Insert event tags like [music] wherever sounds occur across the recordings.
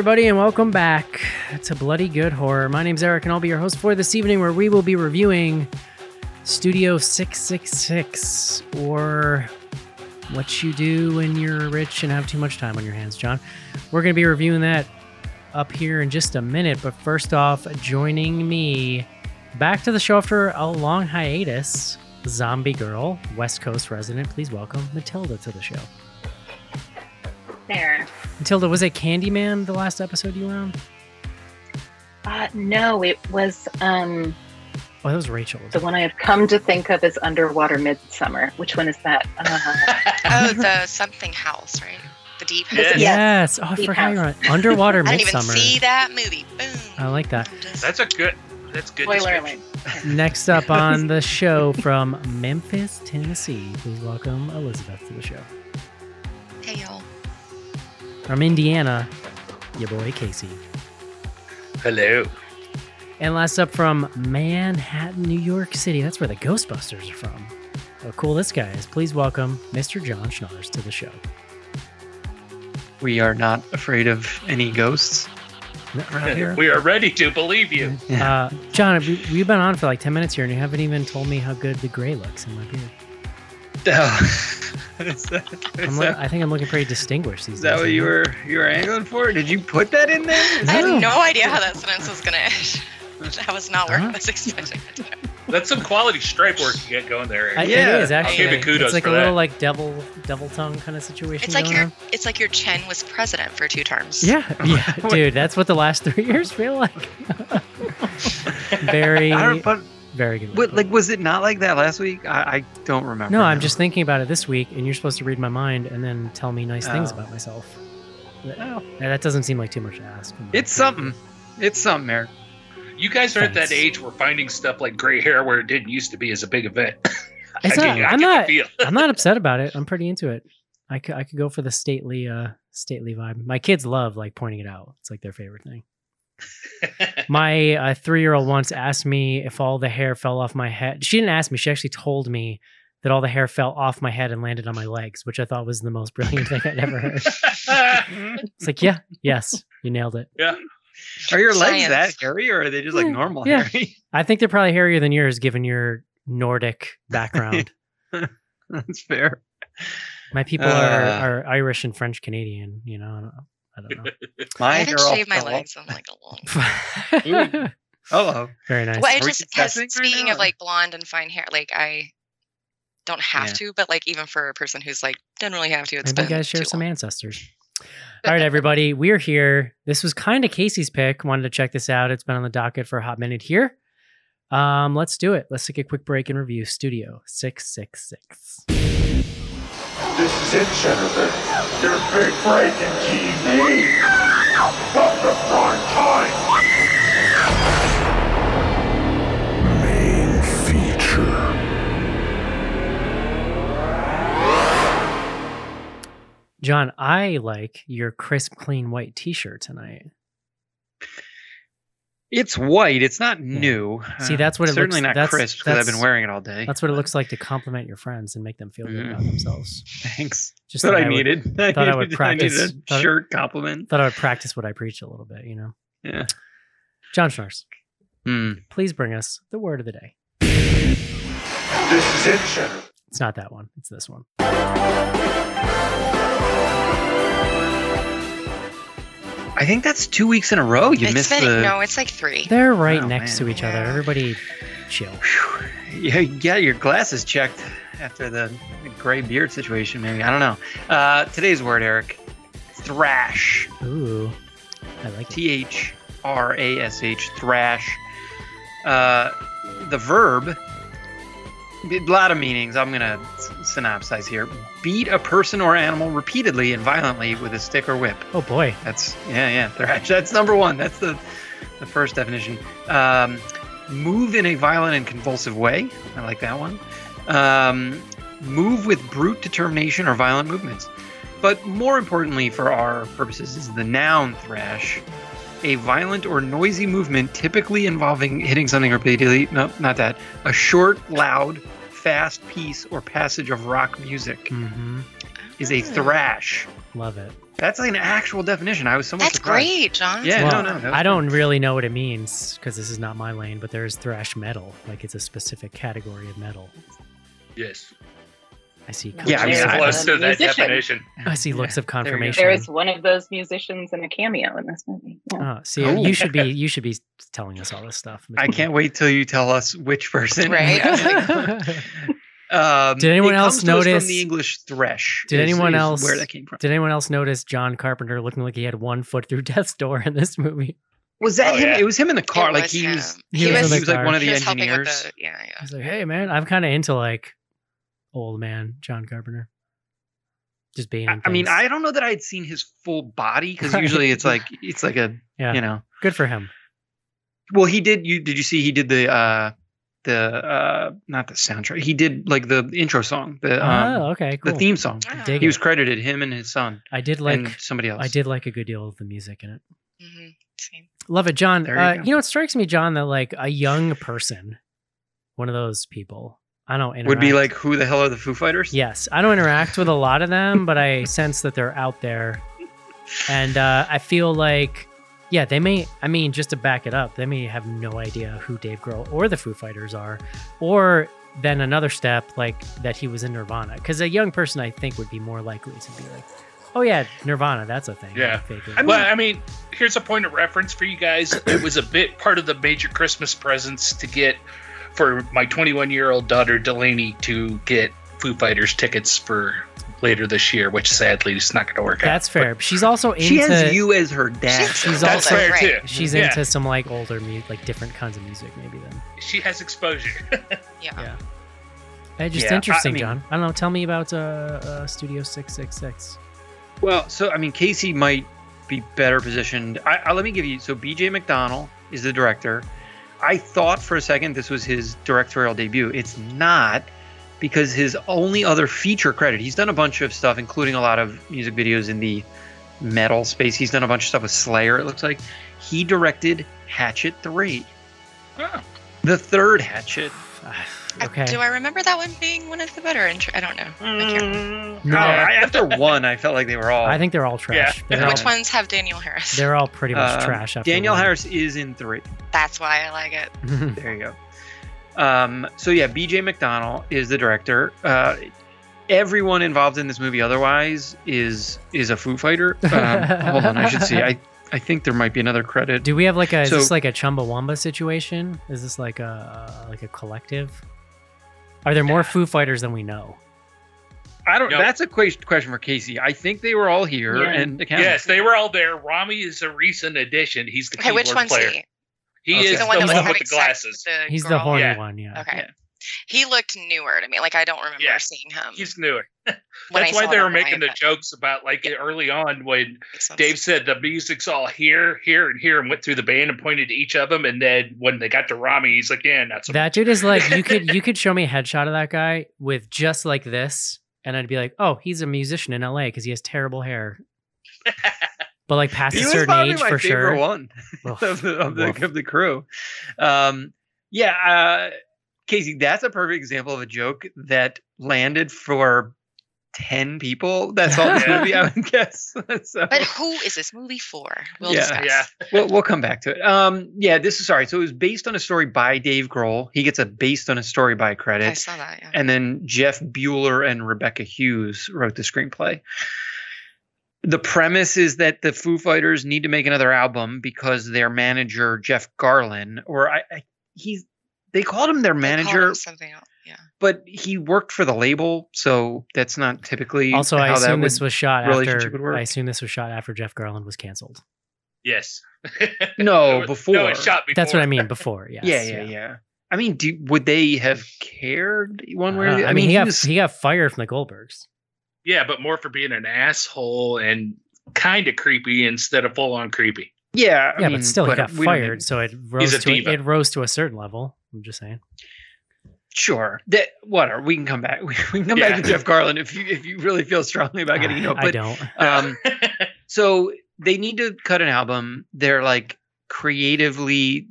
Everybody, and welcome back to Bloody Good Horror. My name's Eric, and I'll be your host for this evening, where we will be reviewing Studio 666, or what you do when you're rich and have too much time on your hands, John. We're going to be reviewing that up here in just a minute, but first off, joining me back to the show after a long hiatus, Zombie Girl, West Coast resident. Please welcome Matilda to the show. There. Matilda, was it Candyman the last episode you were on? Uh, no, it was um, Oh, that was Rachel. the one I have come to think of as Underwater Midsummer. Which one is that? Uh, [laughs] Oh, the something house, right? The deep house. Yes. Yes. Oh, I Deep forgot you're on House. Underwater [laughs] I didn't even Midsummer. see that movie. Boom. I like that. Just- That's a good. That's good. spoiler alert. [laughs] Next up on the show from Memphis, Tennessee, please welcome Elizabeth to the show. hey y'all. From Indiana, your boy Casey. Hello. And last up from Manhattan, New York City. That's where the Ghostbusters are from. How cool this guy is. Please welcome Mr. John Schnars to the show. We are not afraid of any ghosts. No, we're here. [laughs] We are ready to believe you. Uh, John, we've been on for like 10 minutes here and you haven't even told me how good the gray looks in my beard. [laughs] is I'm is lo- that, I think I'm looking pretty distinguished these is days. that what you you were you were angling for? Did you put that in there? Is I that- No. had no idea how that sentence was gonna [laughs] end. That was not where Huh? I was expecting it to. That's some quality stripe work you get going there. I, Yeah. it is I'll actually. give you kudos it's like for a little that. like devil, devil tongue kind of situation It's like your on. it's like your Chen was president for two terms. Yeah, [laughs] yeah, dude. That's what the last three years feel like. very, I don't, but very good. what, like was it not like that last week? I, I don't remember. no, I'm just thinking about it this week, and you're supposed to read my mind and then tell me nice things Oh. about myself. That, Oh, that doesn't seem like too much to ask. it's opinion. something. It's something, Eric. You guys are at that Thanks. age where finding stuff like gray hair where it didn't used to be is a big event. [laughs] It's I not- get- I'm not- I'm not upset about it. I'm pretty into it. I could, I could go for the stately, uh, stately vibe. My kids love like pointing it out. It's like their favorite thing. My uh, three year old once asked me if all the hair fell off my head. She didn't ask me. She actually told me that all the hair fell off my head and landed on my legs, which I thought was the most brilliant thing I'd ever heard. [laughs] It's like, yeah, yes, you nailed it. yeah. Are your legs that hairy, or are they just like Yeah, normal yeah. hairy? I think they're probably hairier than yours, given your Nordic background. [laughs] That's fair. my people are, Uh. are Irish and French Canadian. You know, I don't, I don't know. [laughs] I Mine haven't are shaved my fell off. legs in like a long [laughs] time. Hello. Very nice. Well, I Are just has, confessing right speaking of like blonde and fine hair, like I don't have Yeah. to, but like even for a person who's like doesn't really have to, it's Maybe you been guys share some long. ancestors. All right, everybody, we're here. This was kind of Casey's pick. Wanted to check this out. It's been on the docket for a hot minute here. Um, let's do it. Let's take a quick break and review Studio 666. This is it, Jennifer. Your big break in TV. Come to prime time. Main feature. John, I like your crisp, clean white t shirt tonight. It's white. It's not new. See, Uh, that's what it certainly looks- not that's- crisp because I've been wearing it all day. That's what it looks like to compliment your friends and make them feel good about Mhm. themselves. [laughs] Thanks. Just That's what thought I, would- needed. I thought [laughs] I would needed- practice- needed thought- a shirt compliment. Thought I would practice what I preach a little bit, you know. Yeah. John Schnars, Hmm. please bring us the word of the day. This is it, Jennifer. It's not that one. It's this one. I think that's two weeks in a row. You It's missed been, the. no, it's like three. They're right Oh, next man. to each other. Everybody chill. Phew. Yeah, you got your glasses checked after the gray beard situation. Maybe I don't know. Uh, today's word, Eric. Thrash. Ooh, I like it. T H R A S H. Thrash. Uh, the verb. A lot of meanings. I'm gonna s- synopsize here. Beat a person or animal repeatedly and violently with a stick or whip. Oh boy. That's yeah, yeah. Thrash. That's number one. That's the the first definition. Um, move in a violent and convulsive way. I like that one. Um, move with brute determination or violent movements. But more importantly, for our purposes, is the noun thrash. A violent or noisy movement, typically involving hitting something repeatedly. No, not that. A short, loud, fast piece or passage of rock music hmm is a thrash. Love it. That's like an actual definition. I was so much That's surprised. great, John. Yeah, Well, no, no. that was I don't really know what it means because this is not my lane, but there's thrash metal. Like it's a specific category of metal. Yes. I see. Yeah, I mean, There's I- a Close to that musician. definition. I see looks of there you go. confirmation. There is one of those musicians in a cameo in this movie. Yeah. Oh, see, Oh. you should be you should be telling us all this stuff. I can't wait till you tell us which person. Right. [laughs] um, [laughs] Did anyone it else comes to us notice- from the English thresh? Did is- anyone else- where that came from? Did anyone else notice John Carpenter looking like he had one foot through [laughs] death's door in this movie? Was that Oh, him? yeah. It was him in the car. It like was he was. He He, was was, he was like one of He the was helping with engineers. the- yeah, yeah. He's like, hey man, I'm kind of into like old man John Carpenter. Just being. I, I mean. I don't know that I'd seen his full body because usually it's [laughs] like it's like a yeah, you know. good for him. Well, he did. You did you see? He did the uh the uh not the soundtrack. He did like the intro song, the um, oh, okay, cool. the theme song. Ah. Dig He was credited him and his son I did like. and somebody else. I did like a good deal of the music in it. Mhm. Same. Love it, John. You uh, you know, it strikes me, John, that like a young person, one of those people, I don't interact. Would be like, who the hell are the Foo Fighters? yes, I don't interact with a lot of them, but I [laughs] sense that they're out there, and uh, I feel like, yeah, they may. I mean, just to back it up, they may have no idea who Dave Grohl or the Foo Fighters are, or then another step like that he was in Nirvana, because a young person I think would be more likely to be like, oh yeah, Nirvana, that's a thing. Yeah. I mean- well, I mean, here's a point of reference for you guys. It was a bit part of the major Christmas presents to get for my 21 year old daughter Delaney to get Foo Fighters tickets for later this year, which sadly is not going to work that's out. fair. She's also into. She has you as her dad. She's- She's. That's also- fair Right. too. She's Yeah. into some like older music, like different kinds of music, maybe then. She has exposure. [laughs] Yeah. Yeah. Hey, just Yeah, interesting, I mean- John. I don't know. Tell me about uh, uh Studio Six Six Six. Well, so I mean, Casey might be better positioned. I, I let me give you. So B.J. McDonnell is the director. I thought for a second this was his directorial debut. It's not because his only other feature credit. He's done a bunch of stuff, including a lot of music videos in the metal space. He's done a bunch of stuff with Slayer. It looks like he directed Hatchet Three, Oh, the third Hatchet. Ah. I- do I remember that one being one of the better? Intro- I don't know. I can't. No, I, after one, I felt like they were all. I think they're all trash. Yeah. They're, Which all, ones have Danielle Harris? they're all pretty much um, trash. After Danielle one. Harris is in three. That's why I like it. [laughs] There you go. Um, so yeah, B.J. McDonnell is the director. Uh, everyone involved in this movie, otherwise, is is a Foo Fighter. Um, [laughs] hold on, I should see. I I think there might be another credit. Do we have like a? Is this like a Chumbawamba situation? Is this like a like a collective? Are there more Foo Fighters than we know? I don't. No. That's a que- question for Casey. I think they were all here Yeah. and accounted. yes, they were all there. Rami is a recent addition. He's the Okay, keyboard which one's player. he? He Okay. is The one that was with having the glasses. with the He's the girl? horny Yeah. one, yeah. Okay. Yeah. He looked newer to me. Like I don't remember Yeah. seeing him. He's newer. That's why they were on making the iPad. jokes about like early on when Dave said the music's all here, here, and here, and went through the band and pointed to each of them. And then when they got to Rami, he's like, "Yeah, not so That dude is like you could [laughs] you could show me a headshot of that guy with just like this, and I'd be like, oh, he's a musician in L.A. because he has terrible hair. [laughs] But like past He a certain probably age my for favorite sure. one [laughs] of the of the, of the crew. Um, yeah, uh, Casey, that's a perfect example of a joke that landed for ten people. That's all this movie, I would guess. [laughs] so, But who is this movie for? We'll Yeah. discuss. Yeah. we'll, we'll come back to it. Um, yeah, this is sorry. So it was based on a story by Dave Grohl. He gets a based on a story by credit. I saw that. Yeah. and then Jeff Buhler and Rebecca Hughes wrote the screenplay. The premise is that the Foo Fighters need to make another album because their manager Jeff Garlin, or I, I he's they called him their They manager, him something else. Yeah. but he worked for the label, so that's not typically Also, I how that assume would- this was shot after. I assume this was shot after Jeff Garland was canceled. Yes. [laughs] no No, before. No, it's shot before. That's what I mean. Before, [laughs] yes, yeah, yeah, yeah. I mean, do, would they have cared one way or Uh, the I mean, he, got was- he got fired from the Goldbergs. Yeah, but more for being an asshole and kind of creepy instead of full on creepy. yeah, I yeah, mean, but still, he got we don't need- fired, so it rose to a, diva. it rose to a certain level. I'm just saying. Sure. That whatever. We can come back. [laughs] We can come Yeah. back to Jeff Garland if you if you really feel strongly about getting. I But don't. [laughs] um, so they need to cut an album. They're like creatively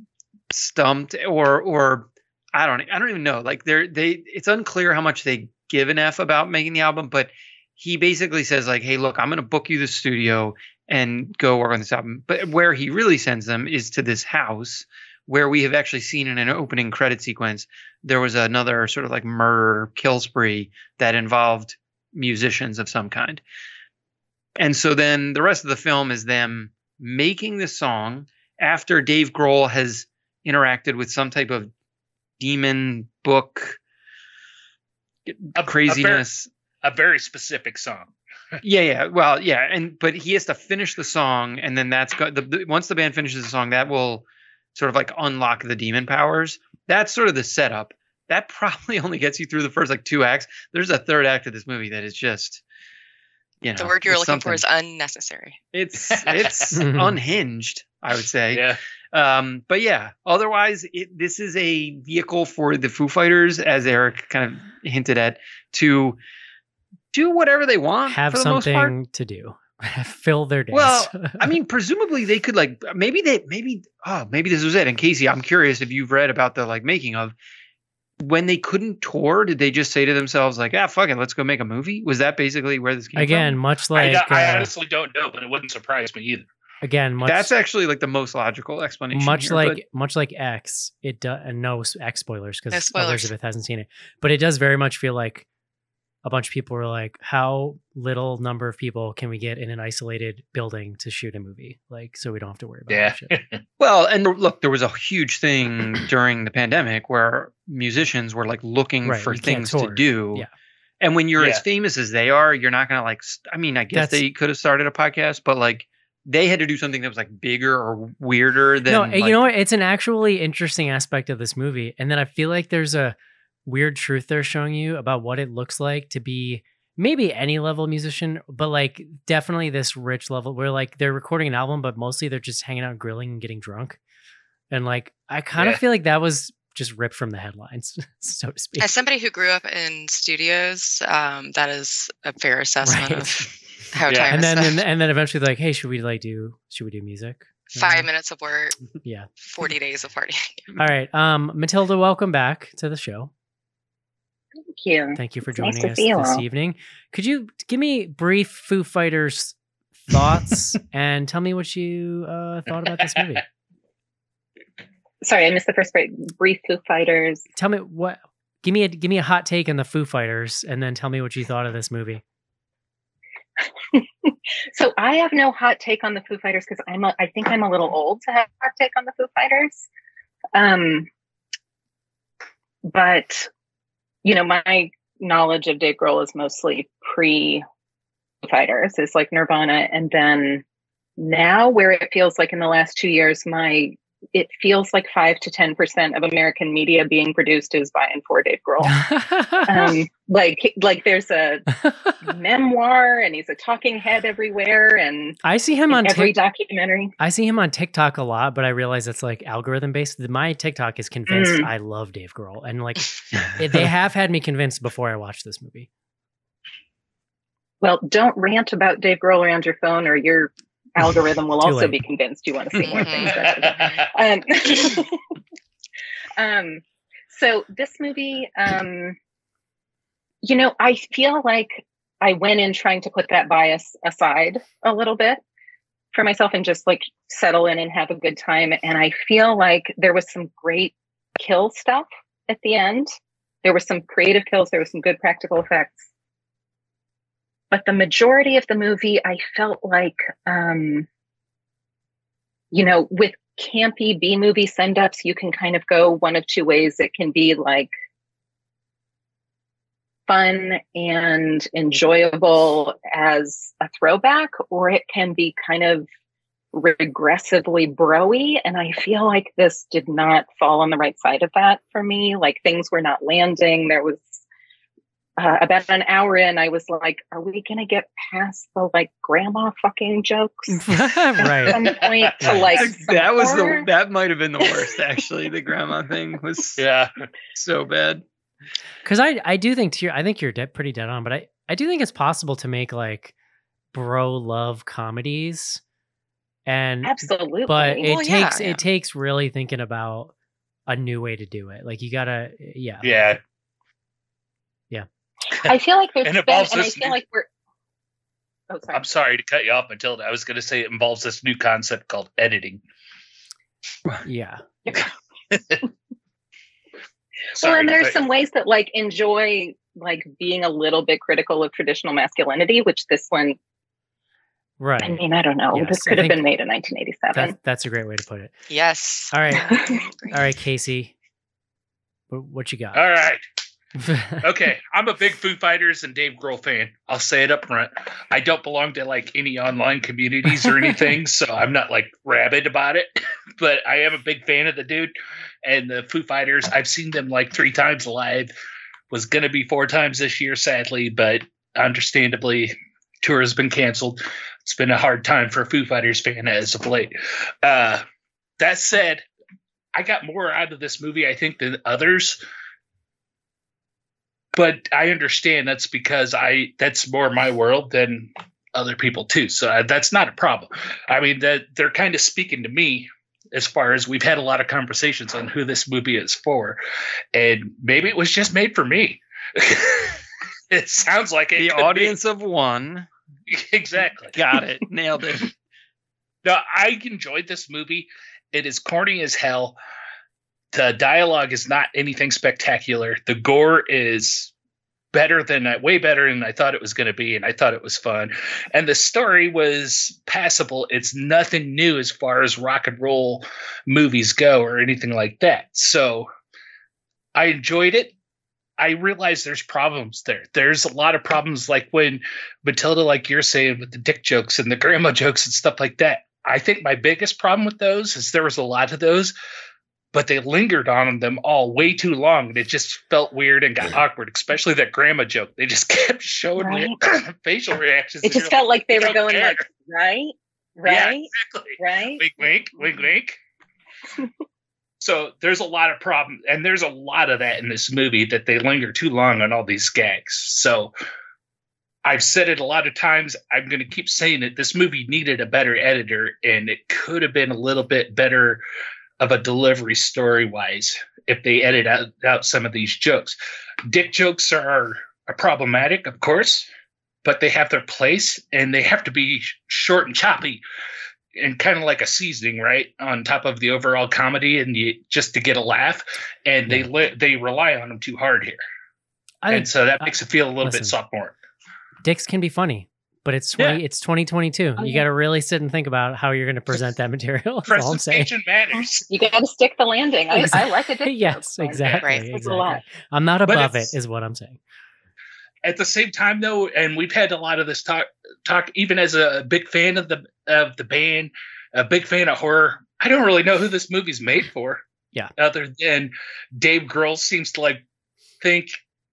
stumped, or or I don't I don't even know. Like they're they. It's unclear how much they give an f about making the album, but he basically says like, "Hey, look, I'm going to book you the studio and go work on this album." But where he really sends them is to this house where we have actually seen in an opening credit sequence there was another sort of like murder kill spree that involved musicians of some kind. And so then the rest of the film is them making the song after Dave Grohl has interacted with some type of demon book A- a craziness. A very specific song. [laughs] yeah, yeah. Well, yeah, and but he has to finish the song, and then that's go- the, the once the band finishes the song, that will sort of like unlock the demon powers. That's sort of the setup. That [laughs] probably only gets you through the first like two acts. There's a third act of this movie that is just, you know, the word you're it's looking for is unnecessary. it's [laughs] it's unhinged. I would say. Yeah. Um, but yeah, otherwise, it, this is a vehicle for the Foo Fighters, as Eric kind of hinted at, to do whatever they want Have for the most part. something to do. [laughs] Fill their days. Well, I [laughs] mean, presumably they could like maybe they maybe oh maybe this was it. And Casey, I'm curious if you've read about the like making of when they couldn't tour. Did they just say to themselves like, ah, fuck it, let's go make a movie? Was that basically where this came from? again, from? much like don't- I uh, honestly don't know, but it wouldn't surprise me either. again, much That's actually like the most logical explanation. much here, like but- much like X, it does and no X spoilers No because spoilers. Elizabeth hasn't seen it, but it does very much feel like a bunch of people were like, "How little number of people can we get in an isolated building to shoot a movie? Like, so we don't have to worry about Yeah. that shit." [laughs] Well, and look, there was a huge thing [clears throat] during the pandemic where musicians were like looking Right, for things to do. Yeah. And when you're as famous as they are, you're not going to like, st- I mean, I guess That's- they could have started a podcast, but like they had to do something that was like bigger or weirder than. no, like, you know what? It's an actually interesting aspect of this movie, and then I feel like there's a weird truth they're showing you about what it looks like to be maybe any level musician, but like definitely this rich level where like they're recording an album, but mostly they're just hanging out, grilling, and getting drunk, and like I kind of Yeah. feel like that was just ripped from the headlines, [laughs] so to speak. As somebody who grew up in studios, um, that is a fair assessment Right. of [laughs] how Yeah. time and then and, and then eventually like, hey, should we like do should we do music? Five minutes of work, Yeah. 40 days of partying. All right. Um, Matilda, welcome back to the show. Thank you. Thank you for nice joining to us you this evening. Could you give me brief Foo Fighters thoughts [laughs] and tell me what you uh, thought about this movie? [laughs] Sorry, I missed the first break. Brief Foo Fighters. Tell me what. Give me a give me a hot take on the Foo Fighters, and then tell me what you thought of this movie. [laughs] So I have no hot take on the Foo Fighters because I'm a, I think I'm a little old to have a hot take on the Foo Fighters. Um, but you know, my knowledge of Dave Grohl is mostly pre Fighters. It's like Nirvana, and then now where it feels like in the last two years, my it feels like five to ten percent of American media being produced is by and for Dave Grohl. Um, [laughs] like like there's a memoir and he's a talking head everywhere and I see him on every Tik documentary. I see him on TikTok a lot, but I realize it's like algorithm based. My TikTok is convinced Mm. I love Dave Grohl, and like [laughs] they have had me convinced before I watched this movie. Well, don't rant about Dave Grohl around your phone or your algorithm will [laughs] also late. be convinced you want to see more things. [laughs] Um, [laughs] um, so this movie, um, you know, I feel like I went in trying to put that bias aside a little bit for myself and just like settle in and have a good time. And I feel like there was some great kill stuff at the end. There were some creative kills. There was some good practical effects. But the majority of the movie, I felt like, um, you know, with campy B movie send ups, you can kind of go one of two ways. It can be like fun and enjoyable as a throwback, or it can be kind of regressively broy. And I feel like this did not fall on the right side of that for me. Like things were not landing. There was uh, about an hour in, I was like, are we going to get past the like grandma fucking jokes? [laughs] at right. some point to like that was the that might have been the worst actually. The grandma thing was [laughs] yeah. so bad. Because I I do think to your, I think you're dead, pretty dead on, but I I do think it's possible to make like bro love comedies, and absolutely. but it Well, yeah, takes yeah. it takes really thinking about a new way to do it. Like you gotta yeah Yeah. I feel like [laughs] there's And been, and I feel new- like we're Oh, sorry. I'm sorry to cut you off, Matilda. I was going to say it involves this new concept called editing. Yeah. [laughs] well, and there's cut some ways that like enjoy like being a little bit critical of traditional masculinity, which this one, Right. I mean, I don't know. Yes, this I could have been made in 1987. That, that's a great way to put it. Yes. All right. [laughs] All right, Casey. What, what you got? All right. [laughs] Okay. I'm a big Foo Fighters and Dave Grohl fan. I'll say it up front. I don't belong to like any online communities or anything, so [laughs] I'm not like rabid about it. [laughs] But I am a big fan of the dude and the Foo Fighters. I've seen them like three times live. Was going to be four times this year, sadly, but understandably, tour has been canceled. It's been a hard time for a Foo Fighters fan as of late. Uh, that said, I got more out of this movie, I think, than others. But I understand that's because I that's more my world than other people too. So uh, that's not a problem. I mean, that they're kind of speaking to me as far as we've had a lot of conversations on who this movie is for, and maybe it was just made for me. [laughs] it sounds like it. The could be. audience of one. [laughs] exactly. Got it. Nailed it. [laughs] No, I enjoyed this movie. It is corny as hell. The dialogue is not anything spectacular. The gore is better than I, way better than I thought it was going to be, and I thought it was fun. And the story was passable. It's nothing new as far as rock and roll movies go or anything like that. So I enjoyed it. I realize there's problems there. There's a lot of problems, like when Matilda, like you're saying, with the dick jokes and the grandma [laughs] jokes and stuff like that. I think my biggest problem with those is there was a lot of those, but they lingered on them all way too long, and it just felt weird and got awkward. Especially that grandma joke. They just [laughs] kept showing re- [coughs] facial reactions. it just felt like they were going care." like, right, Yeah, right, exactly. right. Wink, wink, wink, wink. [laughs] so there's a lot of problems, and there's a lot of that in this movie that they linger too long on all these gags. So I've said it a lot of times. I'm going to keep saying it. This movie needed a better editor, and it could have been a little bit better of a delivery story wise if they edit out, out some of these jokes. Dick jokes are, are problematic, of course, but they have their place and they have to be short and choppy and kind of like a seasoning, right, on top of the overall comedy, and you just to get a laugh. And they li- they rely on them too hard here, I and so that I- makes it feel a little listen. bit sophomore. dicks can be funny, but it's 20, it's 2022. Oh, you yeah. got to really sit and think about how you're going to present that material. That's all I'm saying. Presentation matters. You got to stick the landing. I, I like it. yes, exactly. Right. It's a lot. exactly. I'm not above it's- what I'm saying. At the same time, though, and we've had a lot of this talk. Talk even as a big fan of the of the band, a big fan of horror. I don't really know who this movie's made for. Yeah. Other than Dave Grohl seems to like think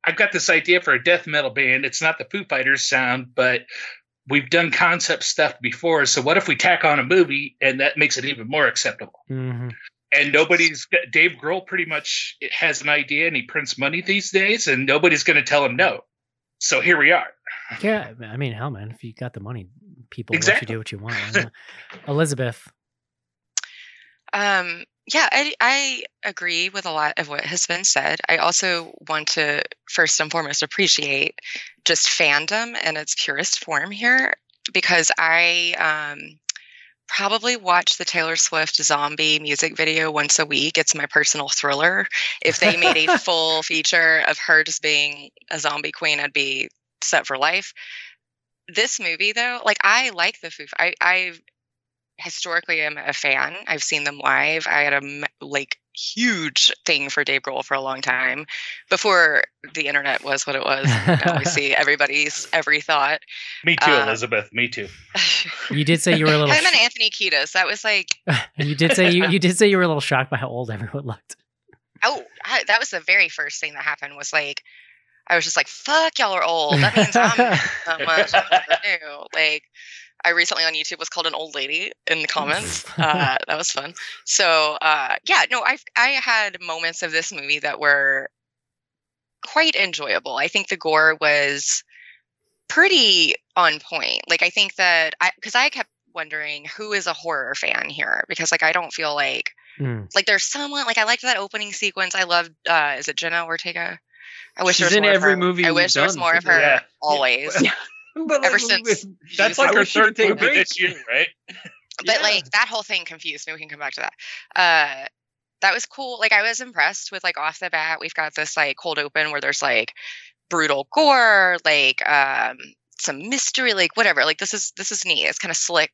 I've got this idea for a death metal band. It's not the Foo Fighters sound, but we've done concept stuff before. So what if we tack on a movie and that makes it even more acceptable? hmm And nobody's Dave Grohl pretty much has an idea and he prints money these days, and nobody's going to tell him no. So here we are. Yeah, I mean, hell, man, if you got the money, people Exactly. let you do what you want. Elizabeth, [laughs] Um, yeah, I, I agree with a lot of what has been said. I also want to first and foremost appreciate just fandom in its purest form here because I um, probably watch the Taylor Swift zombie music video once a week. It's my personal thriller. If they made a [laughs] full feature of her just being a zombie queen, I'd be set for life. This movie, though, like I like the Foo. I I historically am a fan. I've seen them live. I had a like huge thing for Dave Grohl for a long time before the internet was what it was. now we [laughs] see everybody's every thought. Me too, Uh, Elizabeth. Me too. [laughs] you did say you were a little. Him and Anthony Kiedis. That was like, [laughs] you did say you, you did say you were a little shocked by how old everyone looked. oh, I, that was the very first thing that happened. Was like, I was just like, "Fuck, y'all are old." That means I'm that much older too. Like, I recently on YouTube was called an old lady in the comments. [laughs] Uh, that was fun. So, uh, yeah, no, I I had moments of this movie that were quite enjoyable. I think the gore was pretty on point. Like, I think that I because I kept wondering who is a horror fan here because like I don't feel like Mm. like there's someone like I liked that opening sequence. I loved uh is it Jenna Ortega? I wish She's there was in more every of her. movie I we've wish there was more of her Yeah. [laughs] always. Yeah. [laughs] but Ever like, since That's like our wish you could third thing a this year, right? but Yeah. like that whole thing confused me. We can come back to that. Uh, that was cool. Like I was impressed with like off the bat. We've got this like cold open where there's like brutal gore, like um some mystery, like whatever. Like this is this is neat. It's kind of slick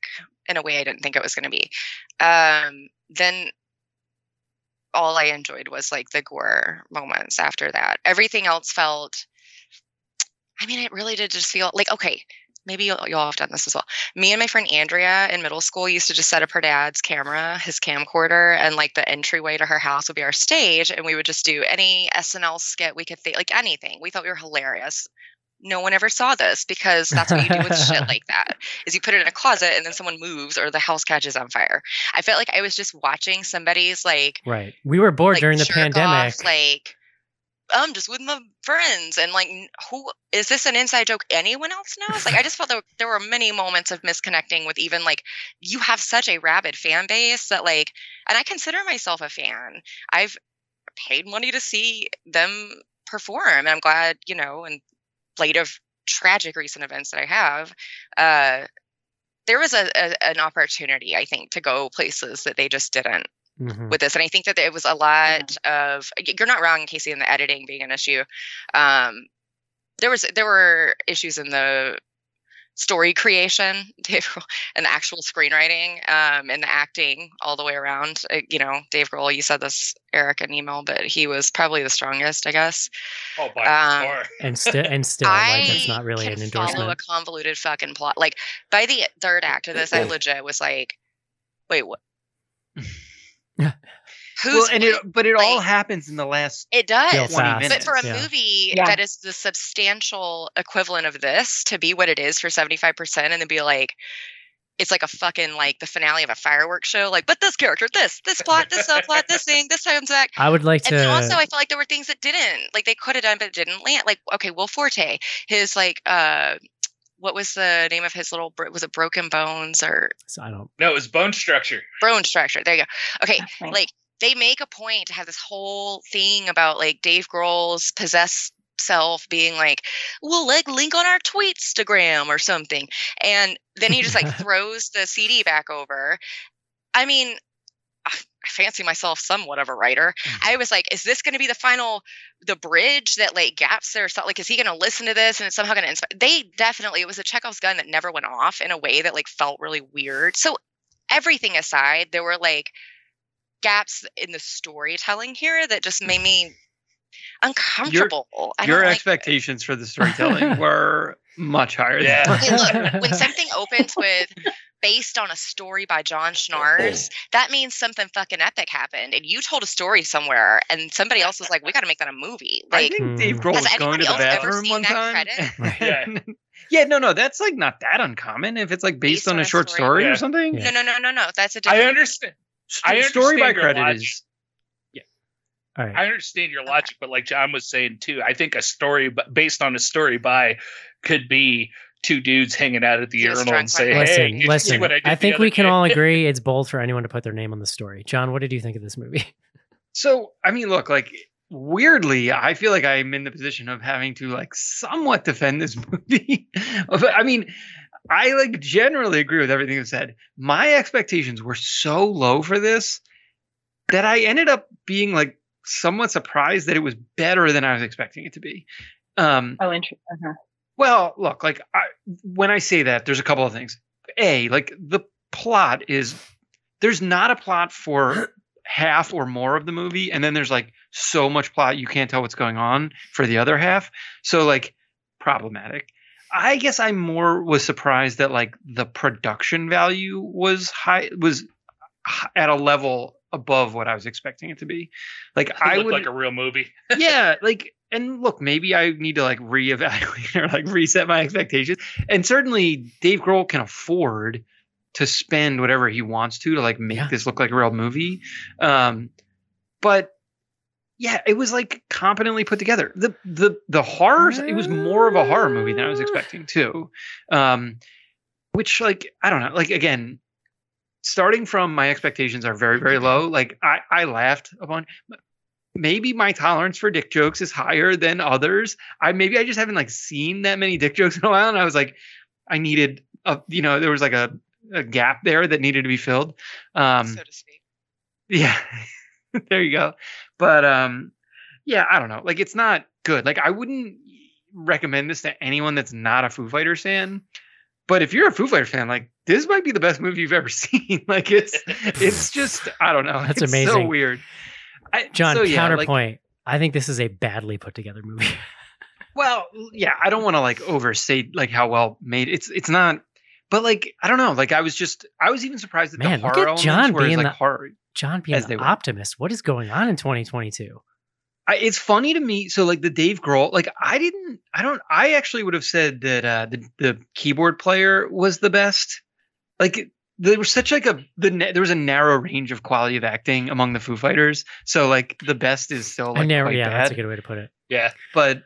in a way I didn't think it was going to be. Um, then all I enjoyed was like the gore moments after that. Everything else felt. I mean, it really did just feel like okay. Maybe you'll, you'll have done this as well me and my friend Andrea in middle school used to just set up her dad's camera, his camcorder, and like the entryway to her house would be our stage, and we would just do any SNL skit we could think, like anything. We thought we were hilarious. No one ever saw this because that's what you do with shit [laughs] like that. Is you put it in a closet and then someone moves or the house catches on fire. I felt like I was just watching somebody's like Right. We were bored like during the pandemic. off, like I'm just with my friends, and like, who is this an inside joke anyone else knows? Like, I just felt there, there were many moments of misconnecting with even like you have such a rabid fan base that like, and I consider myself a fan. I've paid money to see them perform, and I'm glad, you know, in light of tragic recent events that I have, uh, there was a, a an opportunity, I think, to go places that they just didn't Mhm. with this and i think that it was a lot of you're not wrong casey in the editing being an issue. Um there was there were issues in the story creation [laughs] Dave Grohl, and the actual screenwriting um and the acting all the way around. Uh, you know dave grohl you said this eric in email but he was probably the strongest i guess. Oh, by Um, far. And still, and still, like it's I not really can an follow a convoluted fucking plot. Like by the third act of this i legit was like wait what Yeah who's well, and it, but it all happens in the last. it does 20 minutes. But for a yeah. movie Yeah. that is the substantial equivalent of this to be what it is for 75% and then be like, it's like a fucking like the finale of a fireworks show. Like, but this character, this, this plot, this subplot, [laughs] this thing, this comes back. I would like And to. then also, I felt like there were things that didn't, like they could have done, but it didn't land. Like, okay, Will Forte, his like, uh, what was the name of his little? Was it Broken Bones or I don't. No, it was bone structure. Bone Structure? There you go. Okay, right. like they make a point to have this whole thing about like Dave Grohl's possessed self being like, "Well, like link on our Tweetstagram or something," and then he just like [laughs] throws the CD back over. I mean, I I fancy myself somewhat of a writer. Mm. I was like, is this going to be the final, the bridge that like gaps there? So, like, is he going to listen to this and it's somehow going to inspire? They definitely, it was a Chekhov's gun that never went off in a way that like felt really weird. So, everything aside, there were like gaps in the storytelling here that just made mm. me uncomfortable. I Your don't like it. expectations for the storytelling [laughs] were much higher. Yeah. Than Hey, look, [laughs] when something opens with based on a story by John Schnars, that means something fucking epic happened. And you told a story somewhere, and somebody else was like, "We got to make that a movie." I Like, think Dave Hmm. Grohl Has was going to anybody the else ever bathroom one time. credit? [laughs] [laughs] Yeah. yeah, no, no, that's like not that uncommon if it's like based, on a short story, Yeah. or something. Yeah. no, no, no, no, no. That's a I different. understand. St- I understand story by credit logic. is All right. I understand your logic, but like John was saying too, I think a story based on a story by could be two dudes hanging out at the Feels urinal and say, one "Hey, listen, you see what I, did I think we can day?" all [laughs] agree it's bold for anyone to put their name on the story. John, what did you think of this movie? [laughs] So, I mean, look, like weirdly, I feel like I'm in the position of having to like somewhat defend this [laughs] movie. but I mean, I like generally agree with everything you said. My expectations were so low for this that I ended up being like somewhat surprised that it was better than I was expecting it to be. Um, Oh, interesting. Uh-huh. Well, look, like I, when I say that, there's a couple of things. A, like the plot is there's not a plot for half or more of the movie, and then there's like so much plot you can't tell what's going on for the other half. So like problematic. I guess I more was surprised that like the production value was high was at a level above what I was expecting it to be. Like It I would like a real movie. yeah, like and look, maybe I need to like reevaluate [laughs] or like reset my expectations. And certainly Dave Grohl can afford to spend whatever he wants to to like make Yeah. this look like a real movie. Um but yeah, it was like competently put together. The the the horrors, it was more of a horror movie than I was expecting too. Um which like I don't know, like again, starting from my expectations are very very [laughs] low. Like I I laughed a bunch maybe my tolerance for dick jokes is higher than others. I maybe I just haven't like seen that many dick jokes in a while, and I was like, I needed a you know there was like a, a gap there that needed to be filled. Um, so to speak. yeah, [laughs] there you go. But um, yeah, I don't know. Like it's not good. Like I wouldn't recommend this to anyone that's not a Foo Fighters fan. But if you're a Foo Fighters fan, like this might be the best movie you've ever [laughs] seen. like it's it's just I don't know. That's amazing. it's So weird. I, John, so, yeah, like- counterpoint. I think this is a badly put together movie. [laughs] Well, yeah, I don't want to like overstate like how well made it's it's not but like I don't know, like I was just I was even surprised at Man, the look horror at elements John being like the- horror. John being they an were. optimist. What is going on in 2022? I, it's funny to me. So like the Dave Grohl, like I didn't, I don't, I actually would have said that uh, the the keyboard player was the best. Like there was such like a the there was a narrow range of quality of acting among the Foo Fighters. So like the best is still I like never. quite Yeah, bad. that's a good way to put it. Yeah. but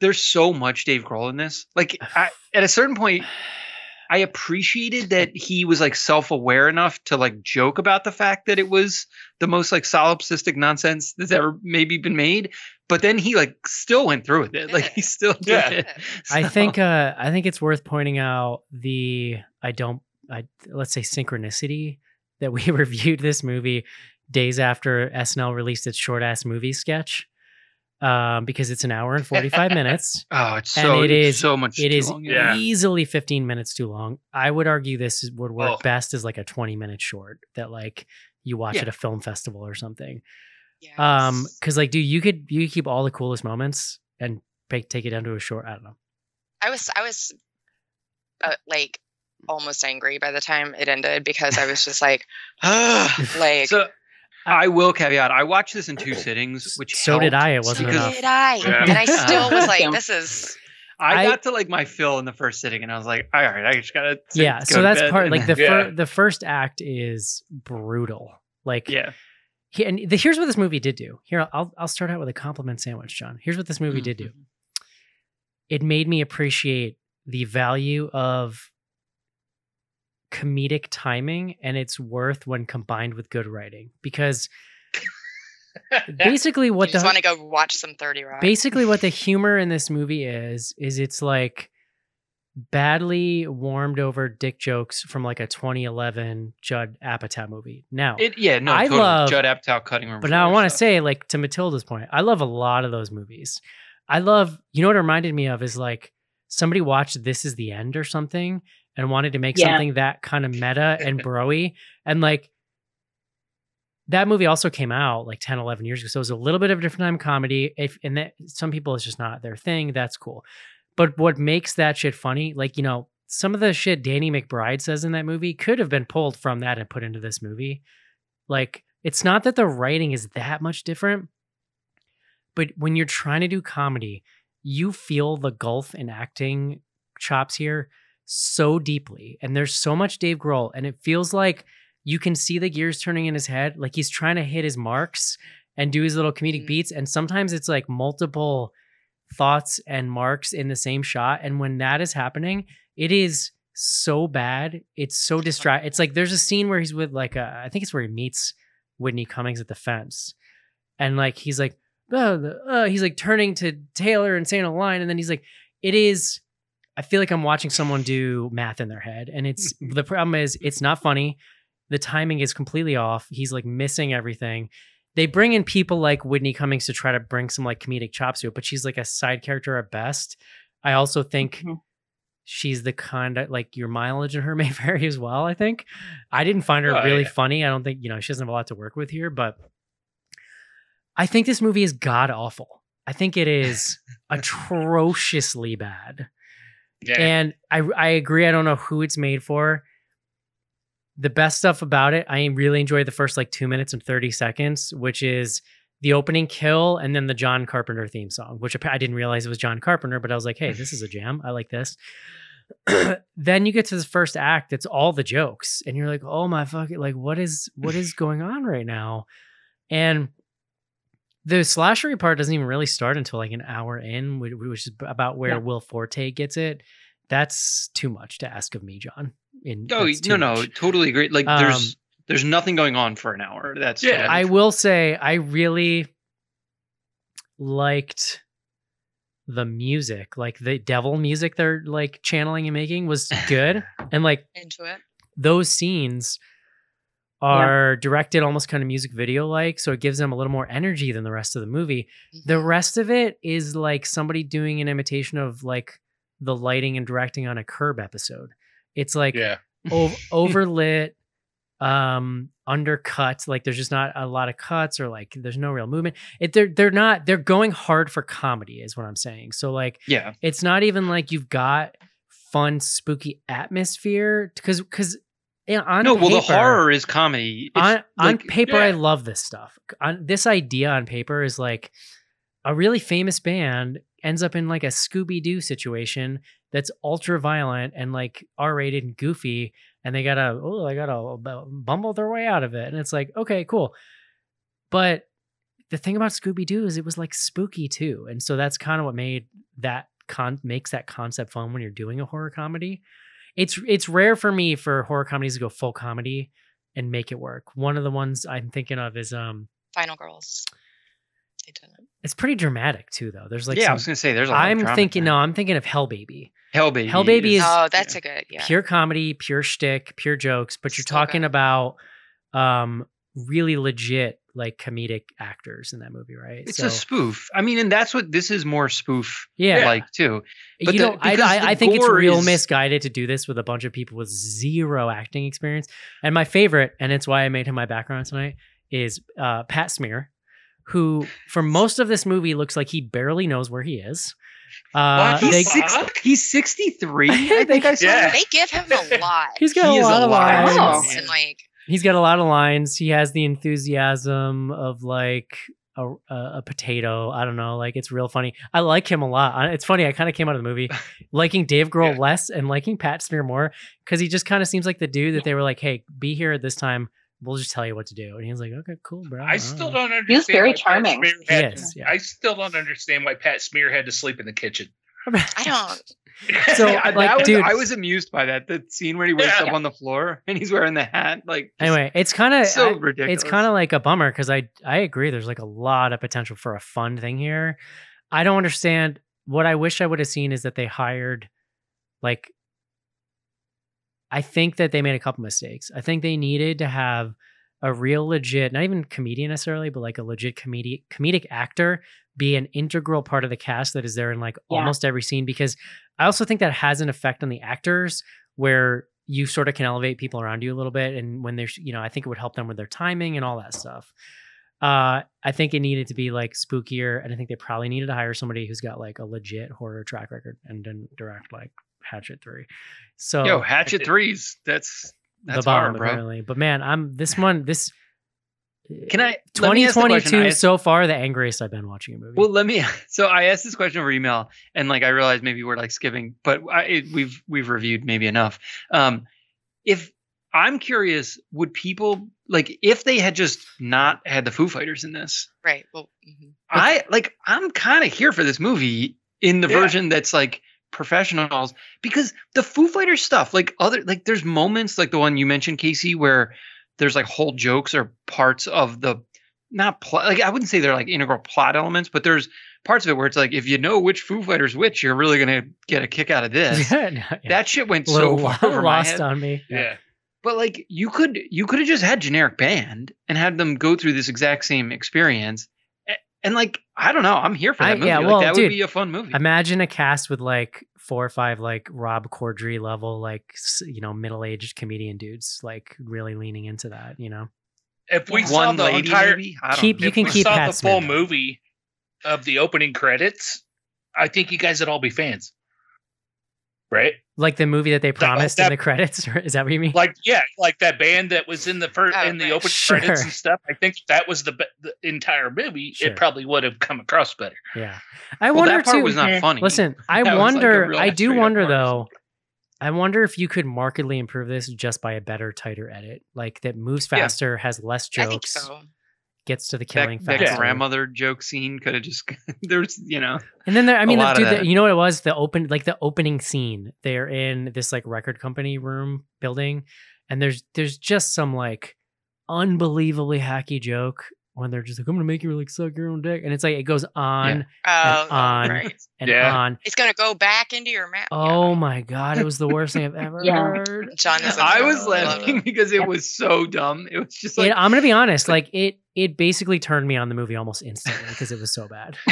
there's so much Dave Grohl in this. Like I, at a certain point, I appreciated that he was like self-aware enough to like joke about the fact that it was the most like solipsistic nonsense that's ever maybe been made. But then he like still went through with it. Like he [laughs] still did Yeah. it. I think. Uh, I think it's worth pointing out the. I don't. I let's say synchronicity that we [laughs] reviewed this movie days after SNL released its short ass movie sketch. Um, because it's an hour and 45 minutes. [laughs] Oh, it's And so it it's is- so much. It too is long, Yeah. easily 15 minutes too long. I would argue this would work Oh. best as like a 20 minute short that like you watch Yeah. at a film festival or something. Yes. Um, because like, dude, you could you could keep all the coolest moments and take take it down to a short. I don't know. I was I was uh, like almost angry by the time it ended because I was just like, [gasps] like So I will caveat. I watched this in two sittings, which so did I. It wasn't because enough. did I? Yeah. And I still was like, [laughs] this is I, I- got to like my fill in the first sitting, and I was like, all right, I just gotta. sit- Yeah, go so to that's bed," part like the then- Yeah. fir- the first act is brutal. Like yeah. he, and the, here's what this movie did do. Here, I'll I'll start out with a compliment sandwich, John. Here's what this movie did do. Mm-hmm. It made me appreciate the value of comedic timing and its worth when combined with good writing. Because basically, what [laughs] you what just the want to go watch some Thirty Rock. basically what the [laughs] humor in this movie is is it's like badly warmed over dick jokes from like a 2011 Judd Apatow movie. Now, It, yeah, no, I totally. love- Judd Apatow cutting room. but now I want to say, like to Matilda's point, I love a lot of those movies. I love, you know what it reminded me of is like somebody watched This Is the End or something and wanted to make Yeah. something that kind of meta and [laughs] broy. And like that movie also came out like 10, 11 years ago. So it was a little bit of a different time comedy. If and that some people it's just not their thing, that's cool. But what makes that shit funny, like, you know, some of the shit Danny McBride says in that movie could have been pulled from that and put into this movie. Like, it's not that the writing is that much different, but when you're trying to do comedy, you feel the gulf in acting chops here so deeply. And there's so much Dave Grohl, and it feels like you can see the gears turning in his head. Like he's trying to hit his marks and do his little comedic Mm. beats. And sometimes it's like multiple thoughts and marks in the same shot. And when that is happening, it is so bad. It's so distract. It's like there's a scene where he's with like a, I think it's where he meets Whitney Cummings at the fence, and like he's like, uh, uh, he's like turning to Taylor and saying a line, and then he's like, it is. I feel like I'm watching someone do math in their head, and it's the problem is it's not funny. The timing is completely off. He's like missing everything. They bring in people like Whitney Cummings to try to bring some like comedic chops to it, but she's like a side character at best. I also think Mhm. she's the kind of like your mileage in her [laughs] may vary as well. I think I didn't find her Oh, really yeah. funny. I don't think you know she doesn't have a lot to work with here, but I think this movie is god awful. I think it is [laughs] atrociously bad. Yeah. And I I agree. I don't know who it's made for. The best stuff about it, I really enjoyed the first like two minutes and thirty seconds, which is the opening kill and then the John Carpenter theme song, which I didn't realize it was John Carpenter, but I was like, hey, this is a jam. I like this. [clears throat] then you get to this first act, it's all the jokes, and you're like, oh my fucking like, what is what is going on right now? And the slashery part doesn't even really start until like an hour in, which is about where Yeah. Will Forte gets it. That's too much to ask of me, John. In, Oh no, no, much. totally agree. Like Um, there's there's nothing going on for an hour. That's Yeah, I will say I really liked the music, like the devil music they're like channeling and making was good. [sighs] and like Into it. those scenes are directed almost kind of music video like, so it gives them a little more energy than the rest of the movie. The Mhm. rest of it is like somebody doing an imitation of like the lighting and directing on a curb episode. It's like Yeah. ov- [laughs] overlit um undercut like there's just not a lot of cuts or like there's no real movement it they're they're not they're going hard for comedy is what i'm saying so like Yeah. it's not even like you've got fun spooky atmosphere because because on no, well, the horror is comedy. It's on, on like- paper i love this stuff. On this idea on paper is like a really famous band ends up in like a scooby-doo situation that's ultra violent and like r-rated and goofy and they gotta oh they gotta bumble their way out of it. And it's like okay cool. But the thing about scooby-doo is it was like spooky too and so that's kind of what made that con makes that concept fun when you're doing a horror comedy it's it's rare for me for horror comedies to go full comedy and make it work. One of the ones I'm thinking of is um Final Girls. They didn't. it's pretty dramatic too though. There's like yeah, I was gonna say there's A lot I'm drama thinking there. no, I'm thinking of Hell Baby. Hell Baby. Hell Baby is- oh, that's yeah. a good. Yeah. Pure comedy, pure shtick, pure jokes, but you're So talking good. about um really legit like comedic actors in that movie, right? It's a spoof. I mean, and that's what this is more spoof yeah, like too. but you the- know, I, I, I think it's real is- misguided to do this with a bunch of people with zero acting experience. And my favorite, and it's why I made him my background tonight, is uh, Pat Smear, who for most of this movie looks like he barely knows where he is. Uh, What? they, He's, six, Fuck. he's 63. [laughs] I think I saw. Yeah. They give him a [laughs] lot. he's got He a is lot of alive. lines. Wow. and like He's got a lot of lines. He has the enthusiasm of like a, a, a potato. I don't know. Like it's real funny. I like him a lot. It's funny. I kind of came out of the movie [laughs] liking Dave Grohl Yeah. less and liking Pat Smear more because he just kind of seems like the dude that they were like, "Hey, be here at this time. We'll just tell you what to do." And he was like, "Okay, cool, bro." I still know." don't understand. very why Pat charming. Smear He is, yeah. I still don't understand why Pat Smear had to sleep in the kitchen. I don't. [laughs] So, like, was, dude- I was amused by that. The scene where he wakes Yeah. up on the floor and he's wearing the hat. Like, Anyway, it's kind of so ridiculous. it's kind of like a bummer because I I agree. There's like a lot of potential for a fun thing here. I don't understand. What I wish I would have seen is that they hired, like, I think that they made a couple mistakes. I think they needed to have a real legit, not even comedian necessarily, but like a legit comedic comedic actor be an integral part of the cast that is there in like Yeah. almost every scene because I also think that has an effect on the actors where you sort of can elevate people around you a little bit and when there's you know I think it would help them with their timing and all that stuff. Uh I think it needed to be like spookier and I think they probably needed to hire somebody who's got like a legit horror track record and didn't direct like Hatchet 3. So Yo, Hatchet threes. That's that's the bomb hard, bro. apparently. But man, I'm this one this Can I? let me ask the question. 2022 so far the angriest I've been watching a movie. Well, let me. [laughs] So I asked this question over email, and like I realized maybe we're like skipping, but I, it, we've we've reviewed maybe enough. Um, if I'm curious, would people like if they had just not had the Foo Fighters in this? Right. Well, mhm. I like. I'm kind of here for this movie in the Yeah. version that's like professionals because the Foo Fighters stuff, like other like there's moments like the one you mentioned, Casey, where there's like whole jokes or parts of the not plot like I wouldn't say they're like integral plot elements, but there's parts of it where it's like if you know which Foo Fighters which, you're really gonna get a kick out of this. [laughs] yeah, no, yeah. That shit went so far [laughs] over my lost head. on me. Yeah. But like you could you could have just had generic band and had them go through this exact same experience. A- And like I don't know, I'm here for that I- movie. yeah, like, well, that dude, would be a fun movie. Imagine a cast with like four or five like Rob Corddry level like you know middle-aged comedian dudes like really leaning into that, you know. If we saw the lady, entire, maybe. I don't Keep- know. you if can we keep saw Pat the full movie of the opening credits, I think you guys would all be fans, right? Like the movie that they promised in that- the credits, [laughs] is that what you mean? Like, yeah, like that band that was in the first Oh, in the right. opening Sure. credits and stuff. I think if that was the, the entire movie. Sure. It probably would have come across better. yeah. I well, wonder that part too. was not eh, funny. Listen, [laughs] I That was like wonder. I do wonder though. I wonder if you could markedly improve this just by a better, tighter edit, like that moves Yeah. faster, has less I think jokes, so. Gets to the killing that faster. grandmother joke scene could have just [laughs] there's you know And then there, I mean, lot dude, the, you know what it was? The open, like the opening scene. They're in this like record company room building, and there's there's just some like unbelievably hacky joke when they're just like, I'm gonna make you like suck your own dick, and it's like it goes on oh, oh, on. right. and Yeah. on. It's gonna go back into your mouth. Oh my god, it was the worst thing I've ever [laughs] Yeah. heard. John is. I was oh, laughing it. because it was so dumb. It was just like It- I'm gonna be honest, like it it basically turned me on the movie almost instantly because it was so bad. [laughs]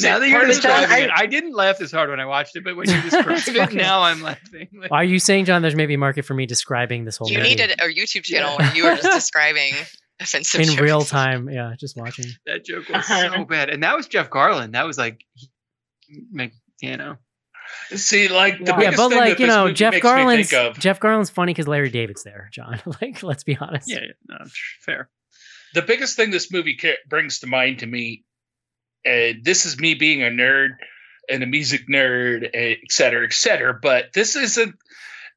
now that you're part of describing John, it, I didn't laugh as hard when I watched it, but when you [laughs] describe it, now I'm laughing. Like, Are you saying, John, there's maybe a market for me describing this whole thing? You movie needed a YouTube channel Yeah. where you were just describing offensive in real [laughs] time? Yeah, just watching. that joke was Uh-huh. so bad, and that was Jeff Garlin. That was like, make you know. See, like the Yeah, Yeah, biggest but thing like that you this know, movie Jeff makes me Garlin's think of- Jeff Garlin's funny because Larry David's there, John. [laughs] like, let's be honest. Yeah, yeah, no, fair. the biggest thing this movie ca- brings to mind to me, and this is me being a nerd and a music nerd, et cetera, et cetera. But this isn't.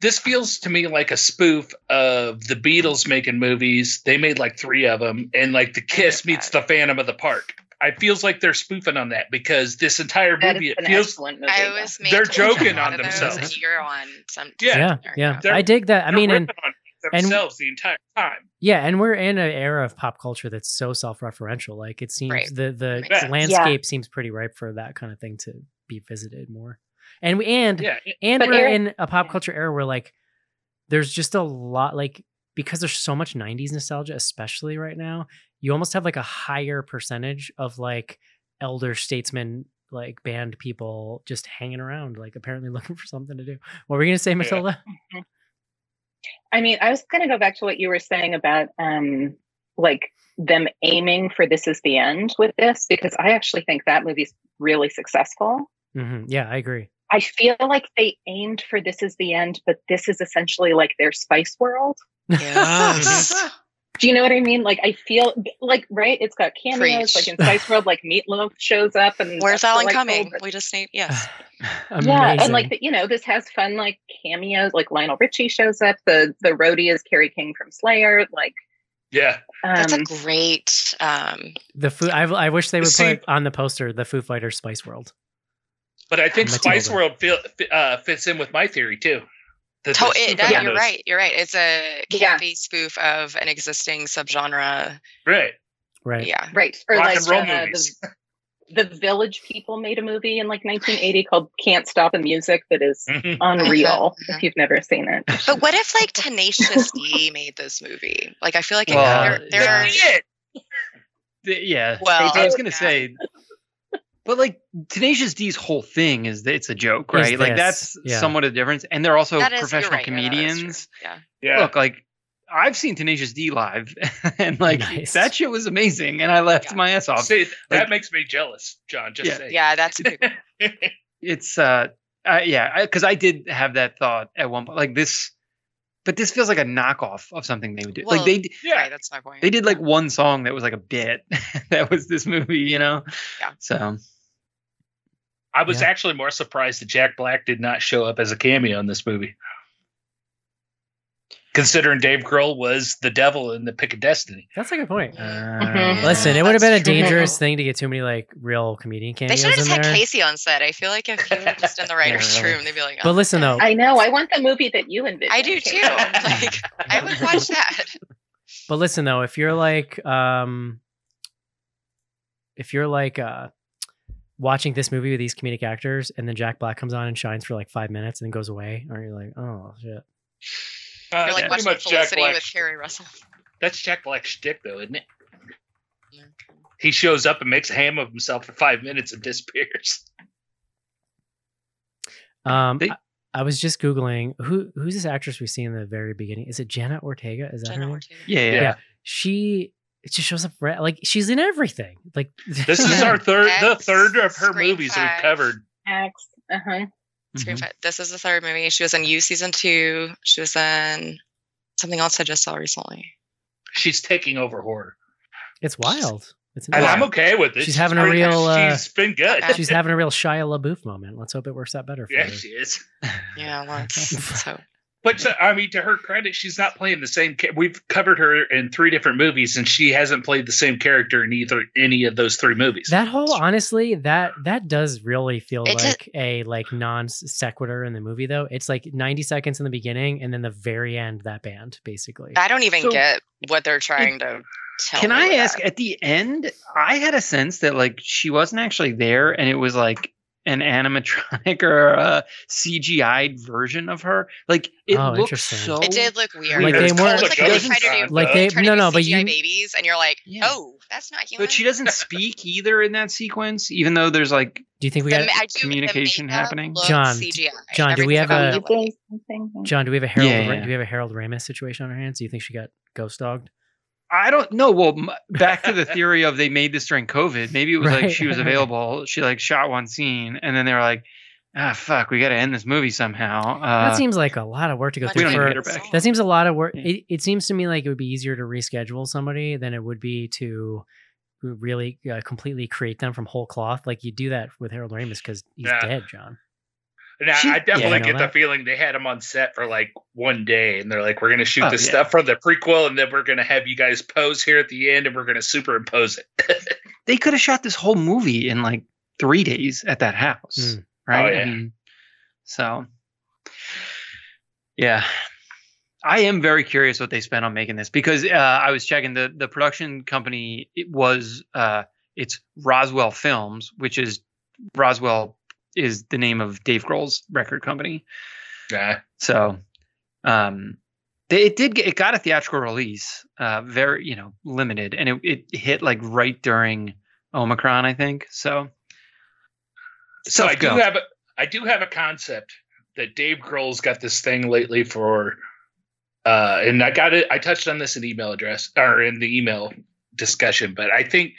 This feels to me like a spoof of the Beatles making movies. They made like three of them, and like the Kiss meets the Phantom of the Park. I feels like they're spoofing on that because this entire That movie it feels excellent movie. I was made They're to watch a joking on themselves. A year on some. Yeah. yeah, yeah. I dig that. I mean, and ripping on and- themselves the entire time. yeah, and we're in an era of pop culture that's so self-referential. Like it seems Right. the the Yeah. landscape seems pretty ripe for that kind of thing to be visited more. And we and Yeah, and But we're Eric- in a pop culture era where like there's just a lot like because there's so much 90s nostalgia especially right now you almost have like a higher percentage of like elder statesmen like band people just hanging around like apparently [laughs] looking for something to do. What were you gonna say matilda? I mean, I was going to go back to what you were saying about um, like them aiming for this is the end with this because I actually think that movie's really successful. hmm yeah i agree I feel like they aimed for this is the end, but this is essentially like their Spice World. Yes. [laughs] Do you know what I mean? Like I feel like right, it's got cameos. Preach. Like in Spice World, like Meatloaf shows up and Where's Alan delightful, coming? but- We just need [sighs] yes. Yeah, and like the, you know, this has fun like cameos. Like Lionel Richie shows up. The the roadie is Kerry King from Slayer. Like yeah. That's um, a great. Um, the food I, I wish they would See- put on the poster the foo fighters spice world But I think Matilda. Spice World feel, uh, fits in with my theory too. That to- the it, spoof that- on you're right. You're right. It's a Yeah. campy spoof of an existing subgenre. Right. right Yeah. right or Rock like and roll uh, movies. the, [laughs] the Village People made a movie in like 1980 called "Can't Stop the Music" that is [laughs] Mhm. unreal. [laughs] If you've never seen it, But what if like Tenacious D made this movie? Like I feel like it, Well, there, there yeah. are. The- yeah. Well, I was gonna yeah. say, but like Tenacious D's whole thing is that it's a joke, Is right? Like this, that's yeah. somewhat a difference, and they're also That is- you're professional right, yeah, that is true. comedians. Yeah. Yeah. Look, like I've seen Tenacious D live, [laughs] and like Nice. that shit was amazing, and I left Yeah. my ass off. See, that like- makes me jealous, John. Just Yeah. saying. Yeah, that's [laughs] It's uh, uh yeah, because I, did have that thought at one point, like this, but this feels like a knockoff of something they would do. Well, like they yeah. right. That's my point. they did like one song that was like a bit [laughs] that was this movie, you know. Yeah. So I was Yeah. actually more surprised that Jack Black did not show up as a cameo in this movie. Considering Dave Grohl was the devil in the Pick of Destiny. that's a good point Mhm. listen it would have been a That's true. dangerous thing to get too many like real comedian cameos. They cameos should have in just had there Casey on set. I feel like if he were just in the writers' really. room, they'd be like, but "Oh, listen though I know. I want the movie that you envisioned. I do too. [laughs] Like, I would watch that. But listen though, if you're like um if you're like uh watching this movie with these comedic actors and then Jack Black comes on and shines for like five minutes and then goes away, aren't you like, oh shit. Uh, You're like pretty watching much Jack Felicity Black. with Keri Russell. That's Jack Black's shtick, though, isn't it? He shows up and makes a ham of himself for five minutes and disappears. [laughs] Um They- I, I was just Googling who who's this actress we see in the very beginning? Is it Janet Ortega? Is that her Jenna name? Ortega. yeah, yeah. Yeah. She it just shows up re- like she's in everything. Like [laughs] This is our third, the third of her Scream movies Five. we've covered. X. Uh huh. Scream Mhm. Five. This is the third movie. She was in You season two. She was in something else I just saw recently. She's taking over horror, it's wild. It's and I'm okay with it. She's having a real, uh, she's been good. She's having a real Shia LaBeouf moment. Let's hope it works out better for yeah, her. she is. Yeah, let's. so [laughs] But to, I mean, to her credit, she's not playing the same. Ca- We've covered her in three different movies, and she hasn't played the same character in either any of those three movies. That whole honestly, that that does really feel It's like a, like non sequitur in the movie though. It's like 90 seconds in the beginning and then the very end that band basically. I don't even So- get what they're trying to. tell Can me I what ask that- at the end? I had a sense that like she wasn't actually there, and it was like an animatronic [laughs] or a CGI version of her. Like it Oh, looked interesting. so. It did look weird. Like, they was weren't- almost like she they tried to do, like they they- tried to no, no, but CGI you- babies, and you're like, Yeah. oh, that's not human. But she doesn't [laughs] speak either in that sequence, even though there's like Do you think we The got ma- I do- communication makeup happening? John, CGI. John, do we have a- about the look. something? John? Do we have a Harold? Yeah, yeah. Do we have a Harold Ramis situation on our hands? Do you think she got ghost dogged? I don't know. Well, back to the theory of they made this during COVID. Maybe it was like she was [laughs] available. She like shot one scene, and then they were like, "Ah, fuck, we got to end this movie somehow." Uh, that seems like a lot of work to go Much through. don't for, to her back. That seems a lot of work. Yeah. It, it seems to me like it would be easier to reschedule somebody than it would be to really uh, completely create them from whole cloth. Like you do that with Harold Ramis because he's Yeah. dead, John. And I, She- I definitely Yeah, I know get the feeling they had him on set for like one day, and they're like, "We're going to shoot Oh, the yeah. stuff from the prequel, and then we're going to have you guys pose here at the end, and we're going to superimpose it." [laughs] they could have shot this whole movie in like three days at that house, Mm. right? Oh, yeah. I mean, so yeah, I am very curious what they spent on making this because uh, I was checking the the production company. It was uh, it's Roswell Films, which is Roswell is the name of Dave Grohl's record company. yeah. So, um, they, it did get, it got a theatrical release, uh, very you know limited, and it, it hit like right during Omicron, I think. So, So I do go. have a, I do have a concept that Dave Grohl's got this thing lately for, uh, and I got it. I touched on this in email address or in the email discussion, but I think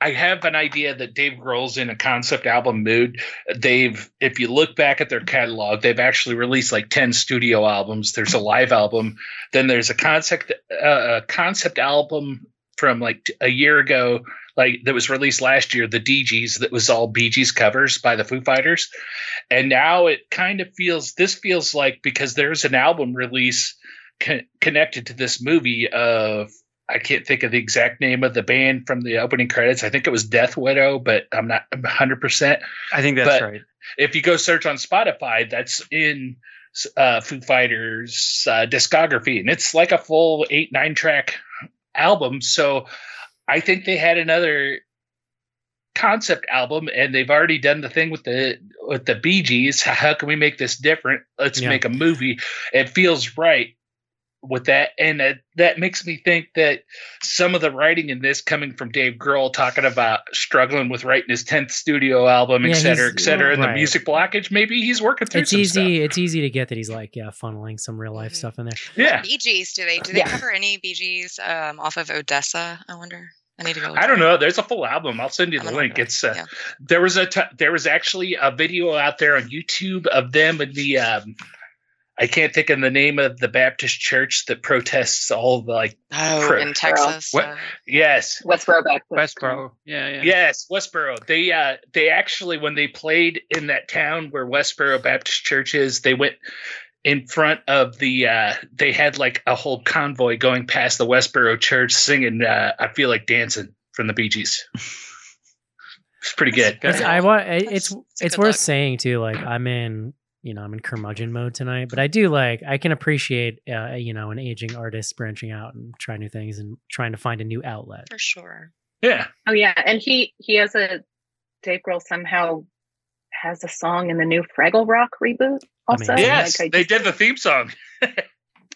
I have an idea that Dave Grohl's in a concept album mood. They've, if you look back at their catalog, they've actually released like ten studio albums. There's a live album, then there's a concept uh, a concept album from like a year ago like that was released last year, the Dee Gees that was all Bee Gees covers by the Foo Fighters, and now it kind of feels this feels like because there's an album release co- connected to this movie of I can't think of the exact name of the band from the opening credits. I think it was Death Widow, but I'm not 100. percent I think that's But- right. If you go search on Spotify, that's in uh, Foo Fighters uh, discography, and it's like a full eight nine track album. So I think they had another concept album, and they've already done the thing with the with the Bee Gees. How can we make this different? Let's Yeah. make a movie. It feels right with that, and that, that makes me think that some of the writing in this coming from Dave Grohl talking about struggling with writing his tenth studio album, Yeah, et cetera, et cetera, and right. the music blockage. Maybe he's working through It's some easy. It's easy to get that he's like yeah, funneling some real life Mhm. stuff in there. stuff. Yeah. Bee Gees, do they do they Yeah. cover any Bee Gees um, off of Odessa? I wonder. I need to go. I don't know. There's a full album. I'll send you the link. look. It's uh, Yeah. there was a t- there was actually a video out there on YouTube of them in the um, I can't think of the name of the Baptist church that protests all the like Oh, Pro- in Texas. What- uh, yes Westboro back. Westboro, yeah, yeah. yes Westboro they uh they actually when they played in that town where Westboro Baptist Church is they went in front of the uh they had like a whole convoy going past the Westboro church singing uh I feel like dancing from the Bee Gees. It's pretty good. It's, I want. It's That's- it's, that's a good worth look. saying too. Like I'm in. You know, I'm in curmudgeon mode tonight, but I do like. I can appreciate. Uh, you know, an aging artist branching out and trying new things and trying to find a new outlet. for sure. Yeah. Oh yeah, and he he has a Dave Grohl somehow has a song in the new Fraggle Rock reboot. Also, Amazing. Yes, Like, I they did the theme song. [laughs]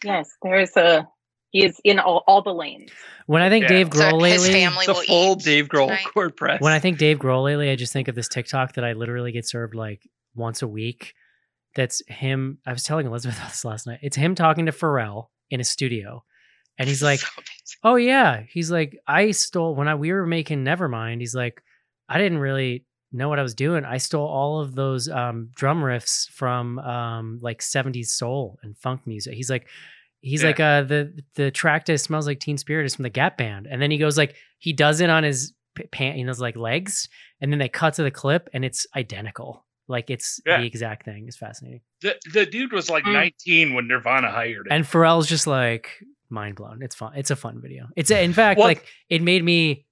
Yes, there's a he is in all, all the lanes. When I think Yeah. Dave Grohl his lately, family The will full eat Dave Grohl tonight. chord press. when I think Dave Grohl lately, I just think of this TikTok that I literally get served like once a week. That's him. I was telling Elizabeth [laughs] this last night. It's him talking to Pharrell in a studio, and he's [laughs] like, So "Oh yeah," he's like, "I stole when I we were making Nevermind." He's like, "I didn't really know what I was doing. I stole all of those um, drum riffs from um, like '70s soul and funk music." He's like. He's Yeah. like uh the the track to smells like Teen Spirit is from the Gap Band, and then he goes like he does it on his pant, you know, his like legs, and then they cut to the clip, and it's identical. Like it's Yeah. the exact thing. It's fascinating. The, the dude was like Mm. 19 when Nirvana hired him. And Pharrell's just like mind blown. It's fun. It's a fun video. It's a, in fact Well- like it made me.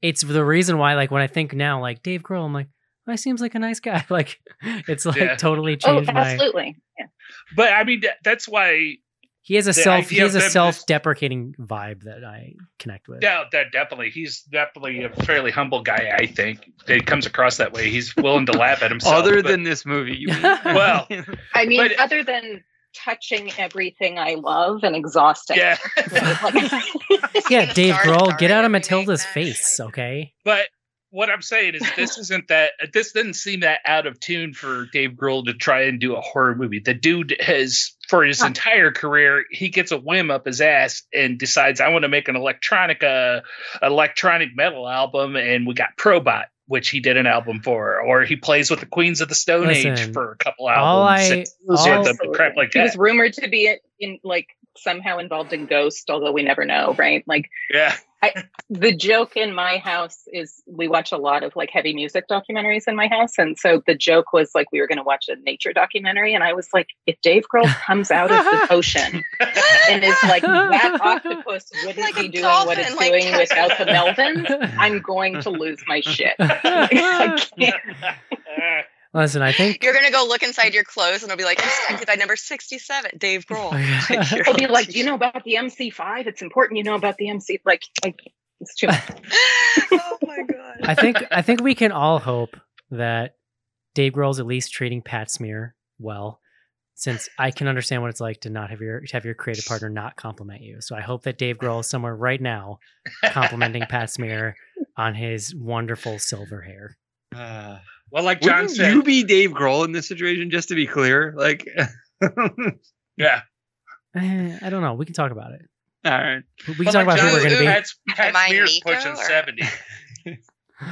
It's the reason why like when I think now like Dave Grohl, I'm like, oh, he seems like a nice guy. [laughs] Like it's like Yeah. totally Oh, changed my. absolutely. Yeah. but I mean, that, that's why He has a self. He idea has a of them just- self-deprecating vibe that I connect with. Yeah, that definitely. He's definitely a fairly humble guy. I think that he comes across that way. He's willing to laugh at [laughs] himself. Other but- than this movie, you mean? [laughs] Well, [laughs] I mean, But- other than touching everything I love and exhausting. yeah, Yeah, Dave Grohl, get out of Matilda's face, okay? but what I'm saying is this isn't that. This didn't seem that out of tune for Dave Grohl to try and do a horror movie. The dude has, for his Huh. entire career, he gets a whim up his ass and decides I want to make an electronic, uh, electronic metal album, and we got Probot. Which he did an album for, or he plays with the Queens of the Stone Age for a couple albums. all albums. I- all- with them and crap like he that. was rumored to be in like somehow involved in Ghost, although we never know, right? Like yeah, the joke in my house is we watch a lot of like heavy music documentaries in my house, and so the joke was like we were going to watch a nature documentary, and I was like, if Dave Grohl [laughs] comes out of the ocean and is like that octopus wouldn't Like a be doing what it's like doing without the Melvins, [laughs] I'm going to lose my shit. [laughs] I can't. Listen, I think You're gonna go look inside your clothes and it'll be like inspected by number sixty-seven, Dave Grohl. [laughs] Like, [laughs] you're- I'll be like, do you know about the MC5? It's important you know about the MC. Like, like it's too much. [laughs] oh my god. I think I think we can all hope that Dave Grohl's at least treating Pat Smear well, since I can understand what it's like to not have your to have your creative partner not compliment you. So I hope that Dave Grohl is somewhere right now complimenting Pat Smear on his wonderful silver hair. Uh, [sighs] well, like John wouldn't said, you be Dave Grohl in this situation? Just to be clear, like, [laughs] yeah. Eh, I don't know. We can talk about it. right. We can Well, talk like about who John we're going to be. Pat's, Pat Am I Smear's Nico, pushing or- seventy. [laughs]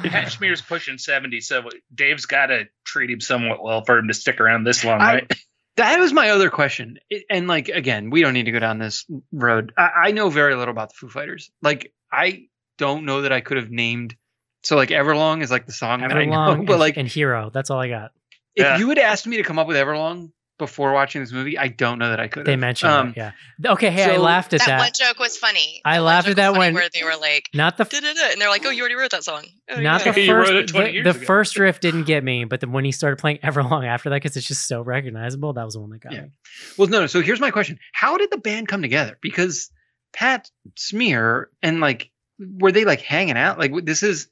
Pat Smear's pushing seventy, so Dave's got to treat him somewhat well for him to stick around this long, I- right? That was my other question. It- and like again, we don't need to go down this road. I, I know very little about the Foo Fighters. Like I don't know that I could have named. So like Everlong is like the song that I know, Everlong [laughs] but and, like and Hero. That's all I got. if Yeah. you had asked me to come up with Everlong before watching this movie, I don't know that I could. They mentioned Um, it. Yeah. Okay. Hey, I laughed at that, that. one joke was funny. I That laughed at that one where they were like, Not the "Da-da-da," and they're like, "Oh, you already wrote that song." Oh, not yeah. the [laughs] You wrote first it the, the first riff didn't get me but then when he started playing [laughs] everlong after that because it's just so recognizable that was the one that got Yeah. me Well, no. So here's my question: How did the band come together? Because Pat Smear and like, were they like hanging out? Like this is,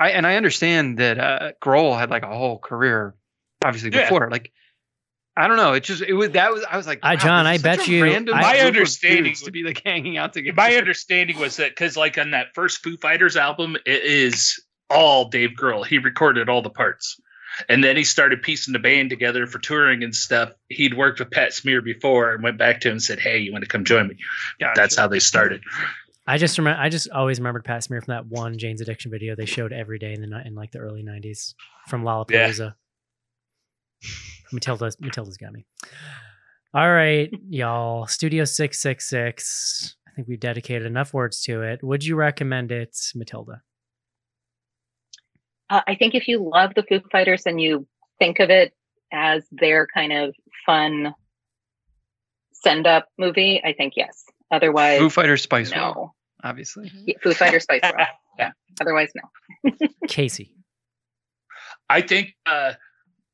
I and I understand that uh Grohl had like a whole career, obviously Yeah. before. Like, I don't know. It just it was that was I was like, I- wow, John, I bet you- random My understanding dudes to be like hanging out together. My understanding was that because, like, on that first Foo Fighters album, it is all Dave Grohl. He recorded all the parts, and then he started piecing the band together for touring and stuff. He'd worked with Pat Smear before and went back to him and said, "Hey, you want to come join me?" Gotcha. That's how they started. I just remember i just always remembered pat smear from that one jane's addiction video they showed every day in the in like the early 90s from lollapalooza. Matilda's matilda's got me. All right y'all. Studio 666 i think we've dedicated enough words to it. Would you recommend it matilda? Uh, I think if you love the Foo Fighters and you think of it as their kind of fun send up movie, I think yes. Otherwise, Foo Fighters Spice World, no. obviously. Mhm. Yeah, Foo Fighters Spice World. [laughs] Yeah. Otherwise, no. [laughs] casey I think, uh,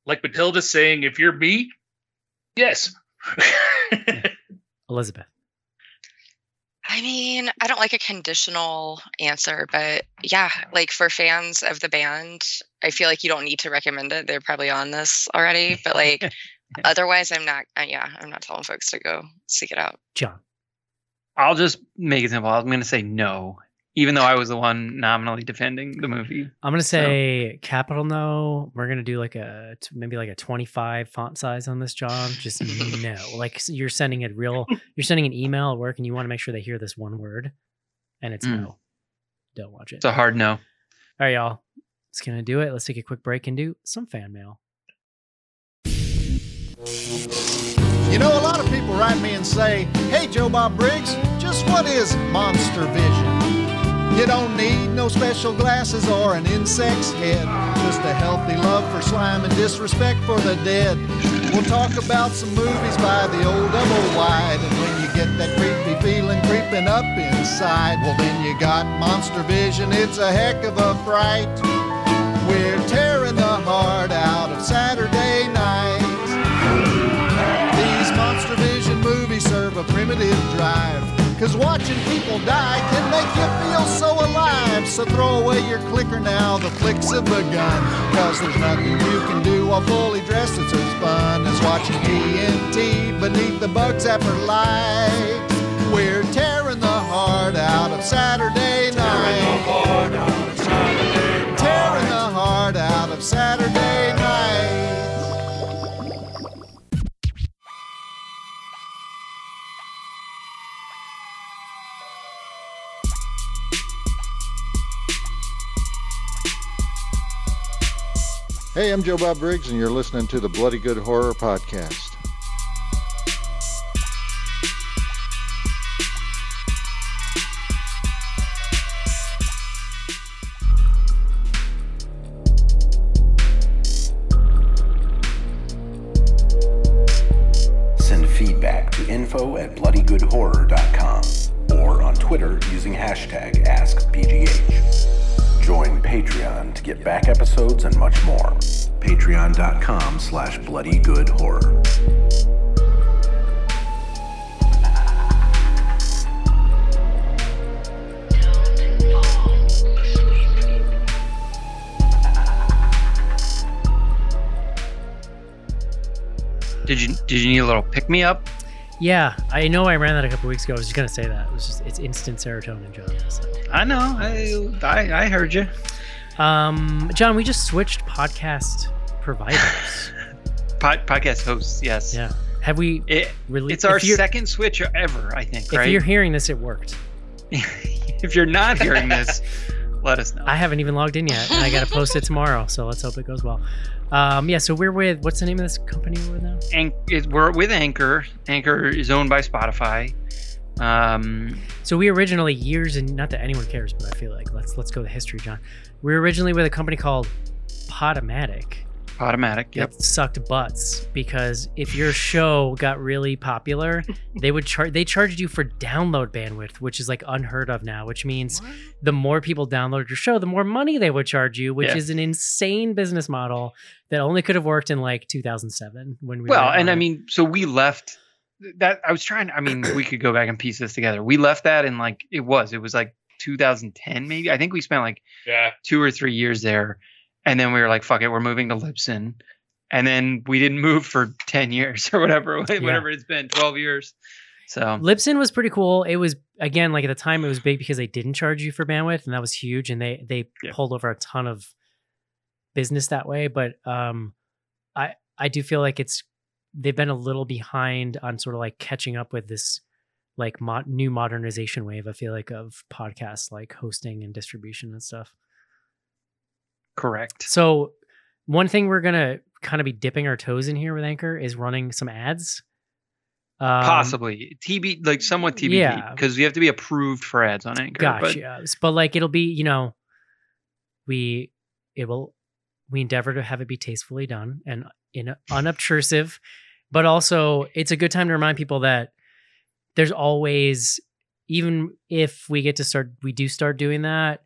like Matilda's saying, if you're me, yes. [laughs] elizabeth I mean, I don't like a conditional answer, but yeah, like for fans of the band, I feel like you don't need to recommend it. They're probably on this already, but like otherwise, I'm not. Uh, yeah, I'm not telling folks to go seek it out. john I'll just make it simple. I'm going to say no, even though I was the one nominally defending the movie. I'm gonna So- say capital no. We're gonna do like a maybe like a 25 font size on this, John. Just [laughs] no. Like you're sending a real, you're sending an email at work, and you want to make sure they hear this one word, and it's Mm. no. Don't watch it. It's a hard no. All right, y'all. It's gonna do it. Let's take a quick break and do some fan mail. You know, a lot of people write me and say, Hey, Joe Bob Briggs, just what is monster vision? You don't need no special glasses or an insect's head, just a healthy love for slime and disrespect for the dead. We'll talk about some movies by the old double wide, and when you get that creepy feeling creeping up inside, well, then you got monster vision. It's a heck of a fright. We're tearing the heart out of Saturday watching people die can make you feel so alive. So throw away your clicker now, the flicks have begun. Cause there's nothing you can do while fully dressed It's as fun as watching TNT beneath the bugs zapper light. We're tearing the heart out of Saturday night. Tearing the heart out of Saturday night. Hey, I'm Joe Bob Briggs, and you're listening to the Bloody Good Horror Podcast. Send feedback to info at bloodygoodhorror.com or on Twitter using hashtag AskBGH. Join Patreon to get back episodes and much more. Patreon.com slash bloodygoodhorror. Did you did you need a little pick me up? Yeah, I know I ran that a couple weeks ago. I was just gonna say that. It was just it's instant serotonin, John. So. I know. I I, I heard you. Um, John, we just switched podcast providers. [laughs] Pod, podcast hosts, yes. yeah. Have we It, really? it's our second switch ever, I think. If right? you're hearing this, it worked. [laughs] if you're not hearing this, [laughs] let us know. I haven't even logged in yet, and I got to post it tomorrow. So let's hope it goes well. Um, yeah. So we're with what's the name of this company we're with now? An- it, we're with Anchor. Anchor is owned by Spotify. Um, So we originally years and not that anyone cares, but I feel like let's let's go to history, John. We were originally with a company called Podomatic. Automatic. Yep. that sucked butts because if your show got really popular, [laughs] they would charge they charged you for download bandwidth, which is like unheard of now, which means the more people download your show, the more money they would charge you, which Yeah. is an insane business model that only could have worked in like 2007 when we Well, were and I mean, so we left that. I was trying. I mean, we could go back and piece this together. We left that and like it was. It was like 2010, maybe. I think we spent like Yeah. two or three years there, and then we were like, "Fuck it, we're moving to Libsyn," and then we didn't move for [laughs] 10 years or whatever, [laughs] whatever it's been, 12 years. So Libsyn was pretty cool. It was again like at the time it was big because they didn't charge you for bandwidth, and that was huge. And they they Yeah. pulled over a ton of business that way. But um, I I do feel like it's they've been a little behind on sort of like catching up with this like mo- new modernization wave. I feel like of podcasts like hosting and distribution and stuff. Correct. So one thing we're gonna kind of be dipping our toes in here with Anchor is running some ads. Um, Possibly TB, like somewhat TBD, yeah. because you have to be approved for ads on Anchor. but- Gotcha. But, like it'll be, you know, we it will we endeavor to have it be tastefully done and in unobtrusive, but also it's a good time to remind people that there's always even if we get to start we do start doing that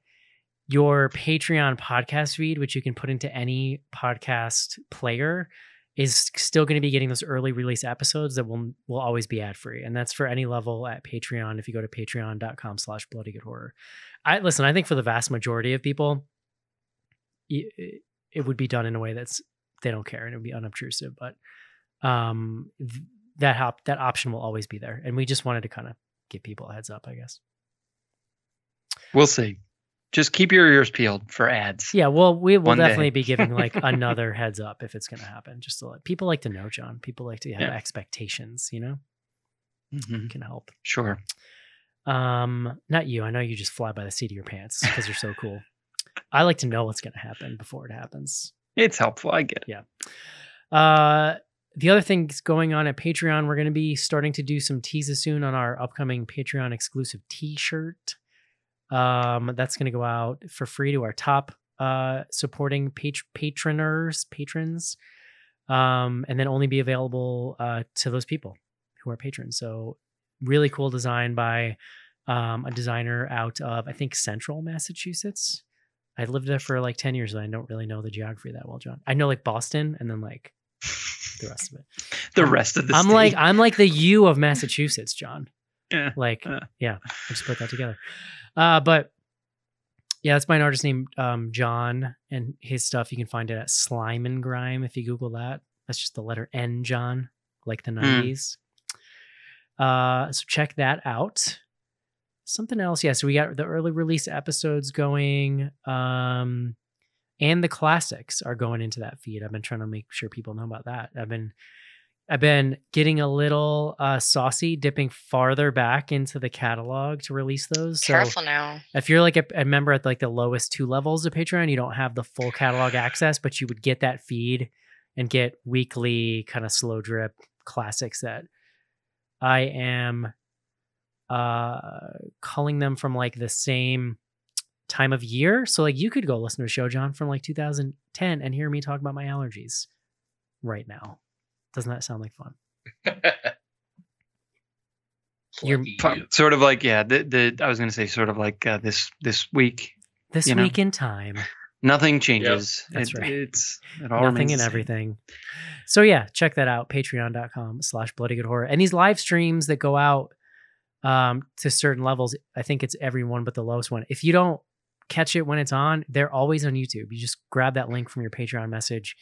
your patreon podcast feed which you can put into any podcast player is still going to be getting those early release episodes that will will always be ad free and that's for any level at patreon. If you go to patreon.com slash bloody good horror. I listen i think for the vast majority of people it, it would be done in a way that's they don't care and it would be unobtrusive but um th- that hop that option will always be there. And we just wanted to kind of give people a heads up i guess. We'll see. Just keep your ears peeled for ads. yeah well we will One day. definitely be giving like [laughs] another heads up if it's going to happen just to let people like to know john people like to have Yeah. expectations you know Mhm. can help Sure. Um, not you. I know you just fly by the seat of your pants because you're so cool. I like to know what's going to happen before it happens. It's helpful. I get it. Yeah. Uh, the other things going on at Patreon, we're going to be starting to do some teases soon on our upcoming Patreon exclusive T-shirt. Um, that's going to go out for free to our top uh supporting pat- patroners, patrons, um, and then only be available uh to those people who are patrons. So really cool design by um, a designer out of I think Central Massachusetts. I lived there for like 10 years and I don't really know the geography that well, John. I know like Boston and then like the rest of it. [laughs] The I'm- rest of the I'm state. like I'm like the U of Massachusetts, John. [laughs] Yeah. Like Uh. yeah, I just put that together. Uh but Yeah, that's by an artist named um, John, and his stuff you can find it at Slime and Grime if you Google that. That's just the letter N, John, like the nineties. Uh, so check that out. Something else, yeah. So we got the early release episodes going, um, and the classics are going into that feed. I've been trying to make sure people know about that. I've been I've been getting a little uh, saucy, dipping farther back into the catalog to release those. So Careful now. if you're like a, a member at like the lowest two levels of Patreon, you don't have the full catalog access, but you would get that feed and get weekly kind of slow drip classics that I am uh calling them from like the same time of year. So like you could go listen to a show, John, from like 2010 and hear me talk about my allergies right now. Doesn't that sound like fun? [laughs] You're Lucky you. Sort of like yeah. The, the I was gonna say sort of like uh, this this week. This You know. week in time. Nothing changes. That's It- right. It's it all nothing and everything. So yeah, check that out. Patreon.com slash bloody good horror. And these live streams that go out um to certain levels, I think it's everyone but the lowest one. If you don't catch it when it's on, they're always on YouTube. You just grab that link from your Patreon message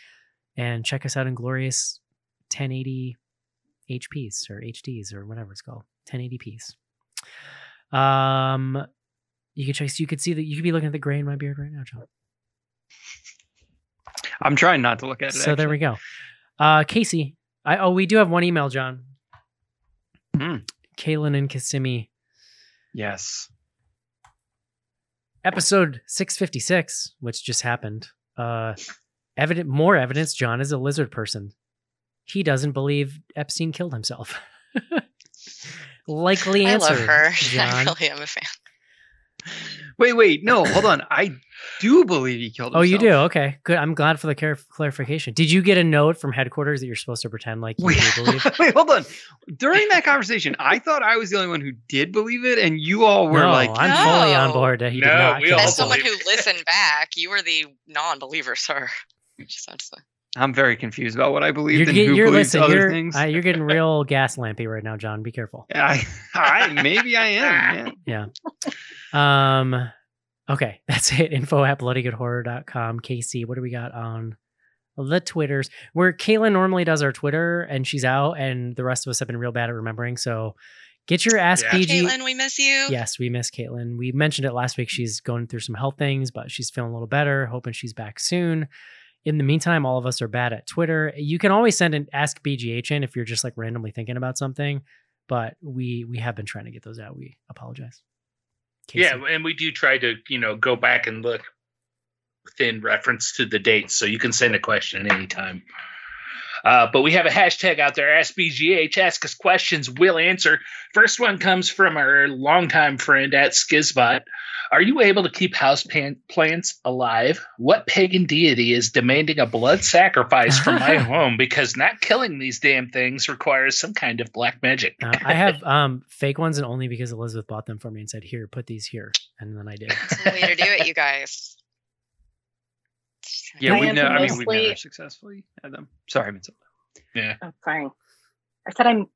and check us out in glorious 1080 HPs or HDs or whatever it's called. 1080p's. Um you can check you could see that you could be looking at the gray in my beard right now, John. [laughs] I'm trying not to look at it. So there we go. Uh, Casey, I oh we do have one email, John. Hmm. Kaylin and Kissimmee, Yes. episode six fifty six, which just happened. Uh, evident more evidence. John is a lizard person. He doesn't believe Epstein killed himself. [laughs] Likely answer. I love her. [laughs] I really am a fan. Wait, wait, no, hold on. I do believe he killed Himself. Oh, you do? Okay, good. I'm glad for the clar- clarification. Did you get a note from headquarters that you're supposed to pretend like you Wait, do believe? [laughs] wait, hold on. During that conversation, I thought I was the only one who did believe it, and you all were no, like, I'm fully on board that he did not we kill all As someone who believe listened back, you were the non-believer, sir. Just have to say. I'm very confused about what I believe You're, and get- who you're believes listen. other You're, things. uh, you're getting [laughs] real gas lampy right now, John. Be careful. I, [laughs] I, maybe I am. [laughs] Yeah. Um, okay, that's it. Info at bloodygoodhorror.com. Casey, what do we got on the Twitters? Where Caitlin normally does our Twitter, and she's out, and the rest of us have been real bad at remembering. So get your Ask Yeah. BG. Caitlin, we miss you. Yes, we miss Caitlin. We mentioned it last week. She's going through some health things, but she's feeling a little better. Hoping she's back soon. In the meantime, all of us are bad at Twitter. You can always send an Ask BGH in if you're just like randomly thinking about something, but we we have been trying to get those out. We apologize. Casey. Yeah, and we do try to, you know, go back and look within reference to the dates, so you can send a question at any time. Uh, but we have a hashtag out there, AskBGH. Ask us questions, we'll answer. First one comes from our longtime friend at Skizbot. Are you able to keep house pan- plants alive? What pagan deity is demanding a blood sacrifice from my [laughs] home because not killing these damn things requires some kind of black magic? Uh, I have [laughs] um fake ones, and only because Elizabeth bought them for me and said, "Here, put these here," and then I did. That's the way to do it, you guys. Yeah, I we am know. I mean, we've never successfully had them. Sorry, Matilda. Yeah. Oh, sorry. I said I'm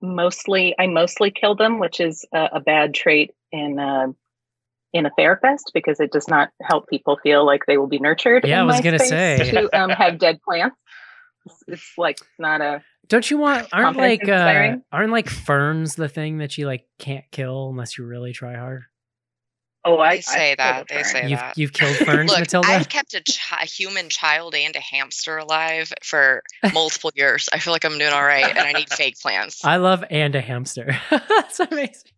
mostly I mostly kill them, which is a, a bad trait in uh, in a therapist because it does not help people feel like they will be nurtured. Yeah, in I was my gonna space say. to um, have dead plants. It's, it's like not a Don't you want? Aren't like uh, aren't like ferns the thing that you like can't kill unless you really try hard? Oh I They say I that, they fern. say You've that. you've killed ferns, Look, Matilda. I've kept a, chi- a human child and a hamster alive for multiple years. I feel like I'm doing all right, and I need [laughs] fake plants. I love and a hamster. [laughs] That's amazing.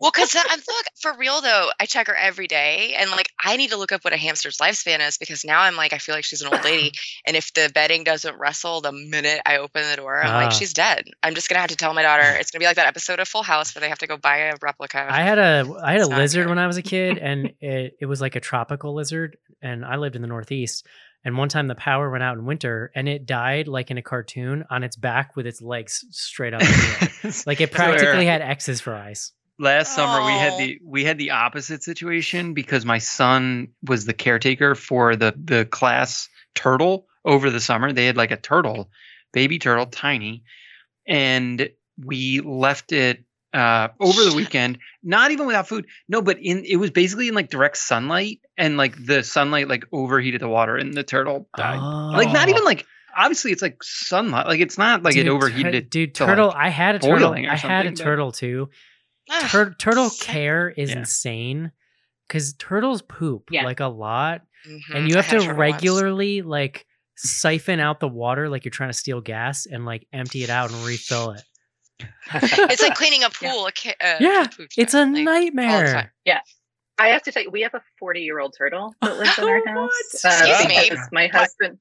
Well, because I'm look for real though. I check her every day, and like I need to look up what a hamster's lifespan is because now I'm like I feel like she's an old lady, [laughs] and if the bedding doesn't rustle the minute I open the door, I'm Ah. like she's dead. I'm just gonna have to tell my daughter it's gonna be like that episode of Full House where they have to go buy a replica. I had a I had a It's lizard good. when I was a kid, and it, it was like a tropical lizard, and I lived in the Northeast. And one time the power went out in winter, and it died like in a cartoon on its back with its legs straight up. in the air. [laughs] Like it practically had X's for eyes. last summer we had the we had the opposite situation because my son was the caretaker for the the class turtle over the summer they had like a turtle baby turtle tiny and we left it uh, [laughs] over the [laughs] weekend. Not even without food. No, but in it was basically in like direct sunlight, and like the sunlight like overheated the water, and the turtle died. Like not Oh. even like obviously it's like sunlight. Like it's not like it Dude, overheated tur- it. Dude, to, turtle. like, I had a turtle. I had a but- turtle too. Tur- turtle care is Yeah. insane because turtles poop Yeah. like a lot, Mhm, and you have to turtle once. regularly like siphon out the water like you're trying to steal gas and like empty it out and refill it. It's like cleaning a pool. a uh, Yeah, food It's a like, nightmare. Yeah. I have to tell you, we have a 40 year old turtle [laughs] that lives in our house. uh, Excuse me? My husband,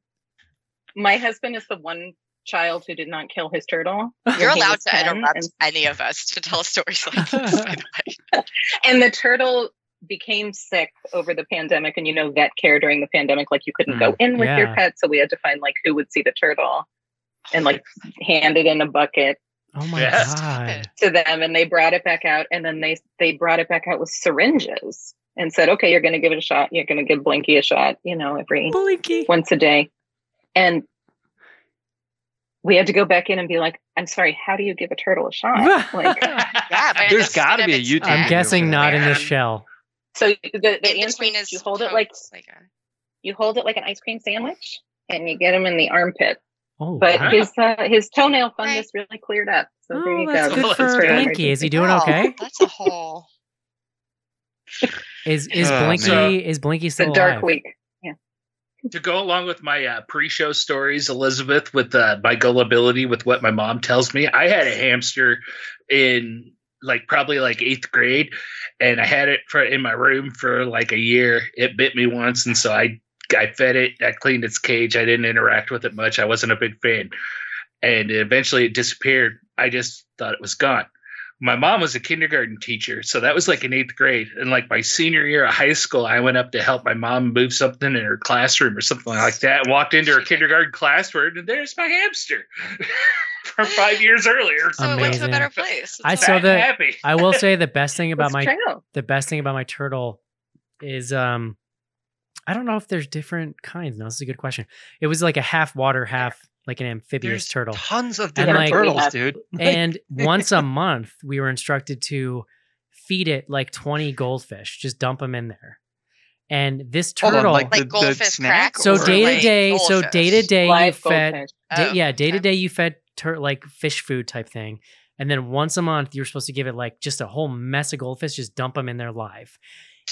my husband is the one child who did not kill his turtle. You're allowed to 10, interrupt and- any of us to tell stories like this. by the way. and the turtle became sick over the pandemic and you know vet care during the pandemic like you couldn't go in with Yeah. your pet so we had to find like who would see the turtle and like hand it in a bucket Oh my Yeah. god. to them and they brought it back out and then they they brought it back out with syringes and said okay you're going to give it a shot you're going to give blinky a shot you know every Blinky. once a day and we had to go back in and be like i'm sorry how do you give a turtle a shot [laughs] like [laughs] Yeah, but There's it's gotta be a YouTube. I'm guessing for not in that. this shell. so the, the In answer is you hold it like like a- you hold it like an ice cream sandwich and you get them in the armpit Oh, but wow. his uh, his tonenail Right. fungus really cleared up. So there Oh, you that's go. good That's for. Blinky. Is he doing Wow, okay? That's a whole. Is is Oh, Blinky man. is Blinky It's a still dark alive? week. to go along with my uh, pre-show stories, Elizabeth, with uh, my gullibility with what my mom tells me, I had a hamster in like probably like eighth grade, and I had it for in my room for like a year. It bit me once, and so I I fed it. I cleaned its cage. I didn't interact with it much. I wasn't a big fan, and eventually it disappeared. I just thought it was gone. My mom was a kindergarten teacher, so that was like in eighth grade. And like my senior year of high school, I went up to help my mom move something in her classroom or something like that. And walked into her kindergarten classroom, and there's my hamster [laughs] from five years earlier. So it went to a better place. I saw right. the- happy. I will say the best thing [laughs] about my true. the best thing about my turtle is um I don't know if there's different kinds. No, this is a good question. It was like a half water, half like an amphibious There's turtle. tons of different like- turtles, Yeah. dude. [laughs] And [laughs] once a month, we were instructed to feed it like 20 goldfish, just dump them in there. And this oh, Hold on, turtle, like Like the- the goldfish snack crack so day to day, so day to day, you fed, goldfish. day- Oh, yeah, day to day, you fed tur- like fish food type thing. And then once a month, you were supposed to give it like just a whole mess of goldfish, just dump them in there live.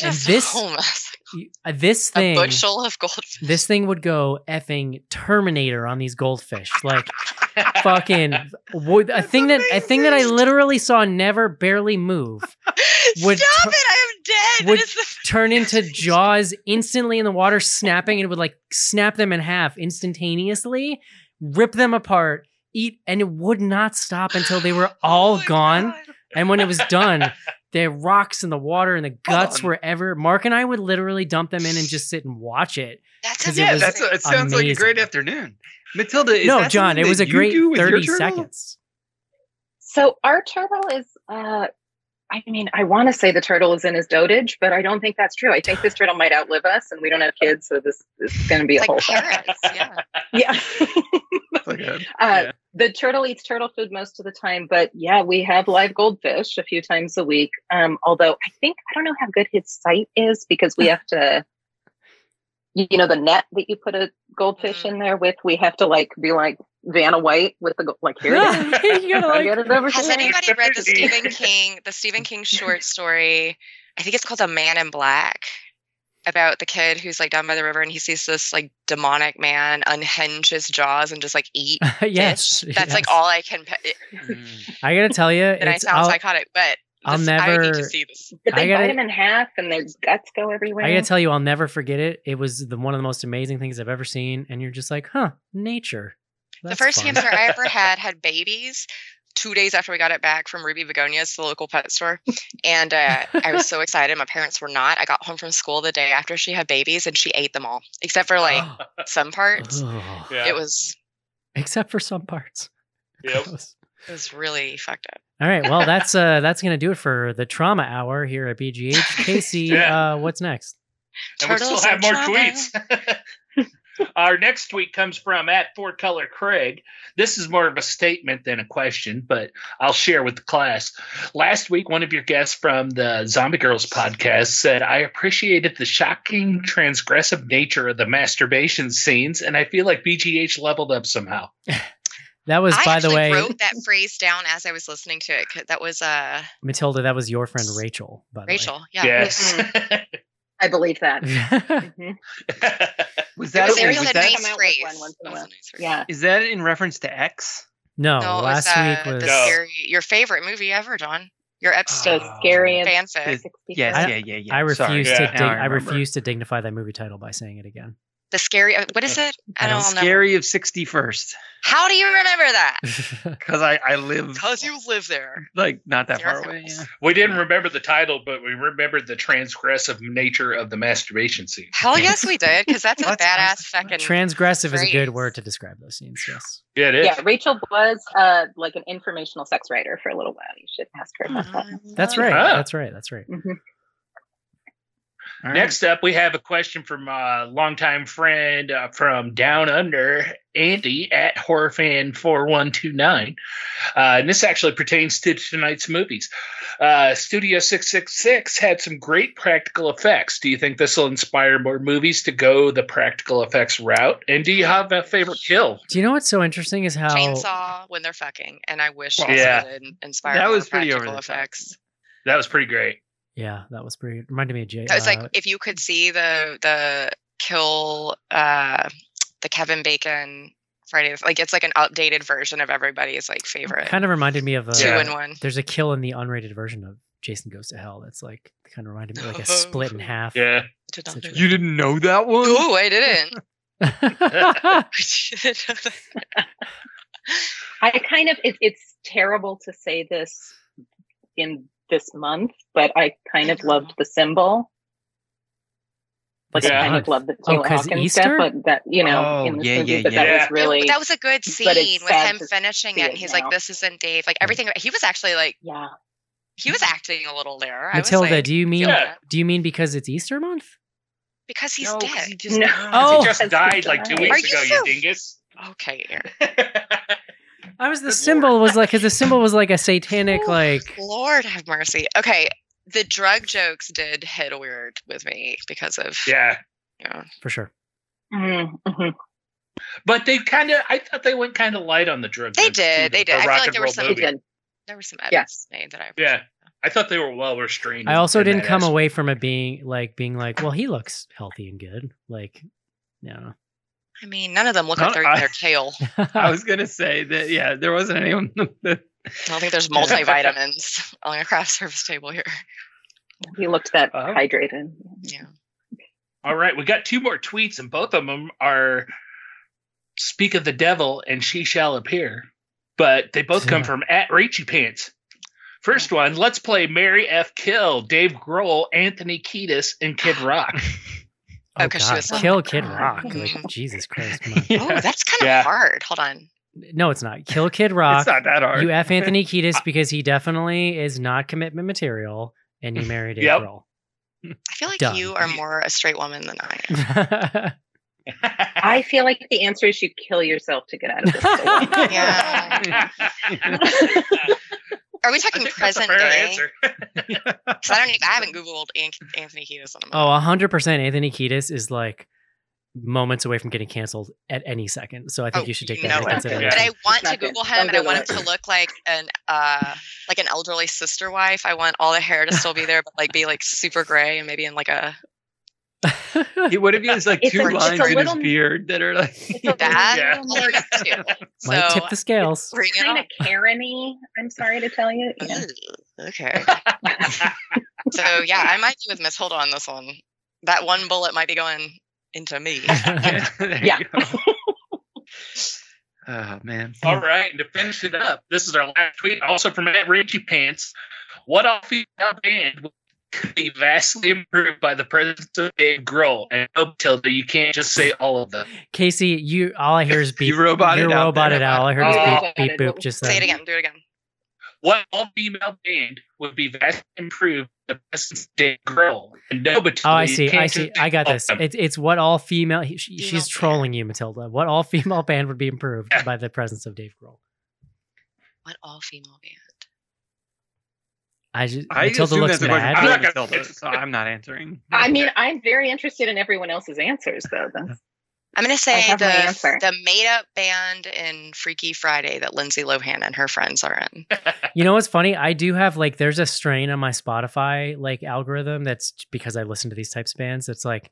And this- a whole mess. You- uh, This a thing, bushel of goldfish. this thing would go effing Terminator on these goldfish. Like fucking would- a thing that a thing that I literally saw never barely move [laughs] would Stop it! I am dead. would the turn into [laughs] jaws instantly in the water snapping and it would like snap them in half instantaneously rip them apart eat and it would not stop until they were [laughs] all Oh gone God. and when it was done the rocks and the water and the guts on. were mark and i would literally dump them in and just sit and watch it That's 'Cause it Yeah, was that's a, it sounds like a great afternoon. Matilda, is no that john it was a great do with your 30 seconds So our turtle is uh I mean, I want to say the turtle is in his dotage, but I don't think that's true. I think this turtle might outlive us and we don't have kids, so this, this is going to be a It's whole like thing. parrots. Yeah. [laughs] Yeah. That's like a- [laughs] Uh, yeah. The turtle eats turtle food most of the time, but yeah, we have live goldfish a few times a week. Um, although I think I don't know how good his sight is because we have to, you you know, the net that you put a goldfish Mhm. in there with, we have to like be like Vanna White with the like here. it is. You [laughs] like- get it over Has here. anybody read the Stephen King, the Stephen King short story? I think it's called The Man in Black about the kid who's like down by the river and he sees this like demonic man unhinge his jaws and just like eat [laughs] yes fish. That's like all I can. Pe- Mm. [laughs] i gotta tell you and I sound I'll, psychotic, but I'll this- I need never- to see this. But I they gotta- bite them in half and their guts go everywhere. I gotta tell you, I'll never forget it. It was the one of the most amazing things I've ever seen, and you're just like, huh, nature. The first fun. hamster I ever [laughs] had had babies two days after we got it back from Ruby Begonias, the local pet store. And uh, I was [laughs] so excited. My parents were not. I got home from school the day after she had babies and she ate them all, except for like [gasps] some parts. Ugh. Yeah. It was Except for some parts. [laughs] Yep. Gross. it was really fucked up. All right, well, that's uh that's gonna do it for the trauma hour here at BGH. Casey, Yeah. uh, what's next? And we still Turtles have more trauma. tweets. Our next tweet comes from at Four Color Craig. This is more of a statement than a question, but I'll share with the class. Last week, one of your guests from the Zombie Girls podcast said, I appreciated the shocking, transgressive nature of the masturbation scenes, and I feel like BGH leveled up somehow. [laughs] That was, I by the actually way, wrote that phrase down as I was listening to it. That was uh Matilda. That was your friend Rachel. By the Rachel. Yeah. Yes. [laughs] I believe that. way. [laughs] Was It that, was wait, Ariel was had that nice Come out with phrase. one once in a That was while. nice. Yeah. is that in reference to X? no, No, last was, uh, week was the No. scary, your favorite movie ever, John. Your eps So Oh. scary and fanfic. Yes, 60 I- yeah, yeah, yeah. I refuse Yeah. to. Now Dig- I I, refuse to dignify that movie title by saying it again. The scary. uh, What is it? I I don't, don't- know. Scary of 61st. How do you remember that? [laughs] Because I, I live Because you live there. like not that Your far away. Yeah. we didn't remember the title, but we remembered the transgressive nature of the masturbation scene. Hell [laughs] yes, we did. Because that's a What? badass fucking. Transgressive is a good word to describe those scenes. Yes. Yeah, it is. Yeah, Rachel was uh, like an informational sex writer for a little while. You should ask her about that. That's right. Ah. That's right. That's right. Mhm. All right. Next up, we have a question from a longtime friend uh, from Down Under, Andy at HorrorFan4129. Uh, and this actually pertains to tonight's movies. Uh, Studio 666 had some great practical effects. Do you think this will inspire more movies to go the practical effects route? And do you have a favorite kill? Do you know what's so interesting is how Chainsaw when they're fucking, and I wish Well, this yeah. would inspire That more was pretty over practical the top. effects. That was pretty great. Yeah, that was pretty. Reminded me of Jay. It's uh, like if you could see the the kill uh the Kevin Bacon Friday, like it's like an updated version of everybody's like favorite kind of reminded me of a. two Yeah. in one. There's a kill in the unrated version of Jason Goes to Hell. That's like kind of reminded me like a split in [laughs] half. Yeah. Did not know Situ- that. You didn't know that one? Oh, I didn't. [laughs] [laughs] I didn't know that. I kind of it, it's terrible to say this in this month, but I kind of loved the symbol. Like Yeah. I kind of loved the Oh, Taylor 'cause Hawkins Easter? stuff, but that you know Oh, in the yeah, movie, yeah, but yeah. that was really that was a good scene with him finishing it. it And he's now. like, "This isn't Dave." Like everything. He was actually like yeah. he was acting a little there. I was Matilda, like, do you mean Yeah. do you mean because it's Easter month? because he's No, 'cause dead? he just No. Oh. he just oh. died he like two weeks Are you ago, so- you dingus. Okay, Aaron. [laughs] I was the Good symbol lord. was like because the symbol was like a satanic Ooh, like Lord have mercy. Okay, the drug jokes did hit weird with me because of yeah. you know, for sure. Mm-hmm. But they kind of, I thought they went kind of light on the drug. They jokes, too, did, they the did. I feel like there were some- movie. there were some Yeah. made that I Yeah. I thought they were well restrained. I also didn't come aspect. away from it being like being like, well, he looks healthy and good. Like, no. I mean, none of them look No, like they're I- eating their tail. [laughs] I was gonna say that. Yeah, there wasn't anyone. That, [laughs] I don't think there's multivitamins [laughs] on a craft service table here. He looked that Oh. hydrated. Yeah. All right, we got two more tweets, and both of them are "Speak of the devil" and "She shall appear," but they both come from at Rachy Pants. First one, let's play Marry F. Kill, Dave Grohl, Anthony Kiedis, and Kid Rock. Oh, 'cause she God. was like, kill Kid Rock. Like. Jesus [laughs] Christ. Yeah, Oh, that's kind of Yeah. hard. Hold on. No, it's not. Kill Kid [laughs] Rock. it's not that hard. You F Anthony Kiedis [laughs] because he definitely is not commitment material, and you married a Yep. girl. I feel like Done. you are more a straight woman than I am. I feel like the answer is you kill yourself to get out of this. Yeah. Are we talking think that's a present fair day? answer. [laughs] 'Cause I don't. Even, I haven't googled Anthony Kiedis on a oh, 100% Anthony Kiedis is like moments away from getting canceled at any second. So I think Oh, you should take that know into it. Yeah. consideration. But I want Not to good. Google Don't him, and I Google want him to look like an uh like an elderly sister wife. I want all the hair to still be there, but like be like super gray and maybe in like a Yeah, would have he has like It's two a- lines in his beard that are like? That. [laughs] Yeah. little. Might So tip the scales. Bring it kind of Karen-y, I'm sorry to tell you. Yeah. Okay. [laughs] So yeah, I might be with Miss Hilda on this one. That one bullet might be going into me. [laughs] Yeah. Oh man. All right, and to finish it up, this is our last tweet, also from at Richie Pants. What all female band could be vastly improved by the presence of Dave Grohl? And no, Tilda, you can't just say all of them. Casey, you all I hear is [laughs] beep. You roboted you out there. roboted out. All I heard Oh, is beep, oh. beep, boop. Just Say it again. Do it again. what all female band would be vastly improved by the presence of Dave Grohl. And nobody Oh, I see. I see. I got this. It's it's what all female. he- she- Female she's band. trolling you, Matilda. What all [laughs] female band would be improved by the presence of Dave Grohl. What all female band? I just I Matilda assume looks that's a question mad. I'm not gonna- Matilda, so I'm not answering. [laughs] I mean, I'm very interested in everyone else's answers, though. That's, I'm gonna say the the made up band in Freaky Friday that Lindsay Lohan and her friends are in. [laughs] You know what's funny? I do have like there's a strain on my Spotify like algorithm that's because I listen to these types of bands. It's like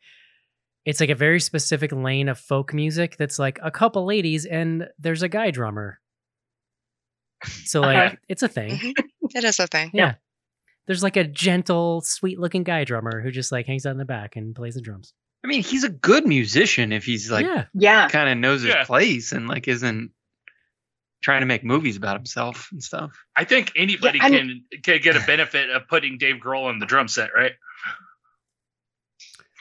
it's like a very specific lane of folk music that's like a couple ladies and there's a guy drummer. So like Uh-huh. it's a thing. It is a thing. Yeah. There's like a gentle, sweet looking guy drummer who just like hangs out in the back and plays the drums. I mean, he's a good musician if he's like yeah. yeah. kind of knows his Yeah. place and like isn't trying to make movies about himself and stuff. I think anybody Yeah, can can get a benefit of putting Dave Grohl on the drum set, right?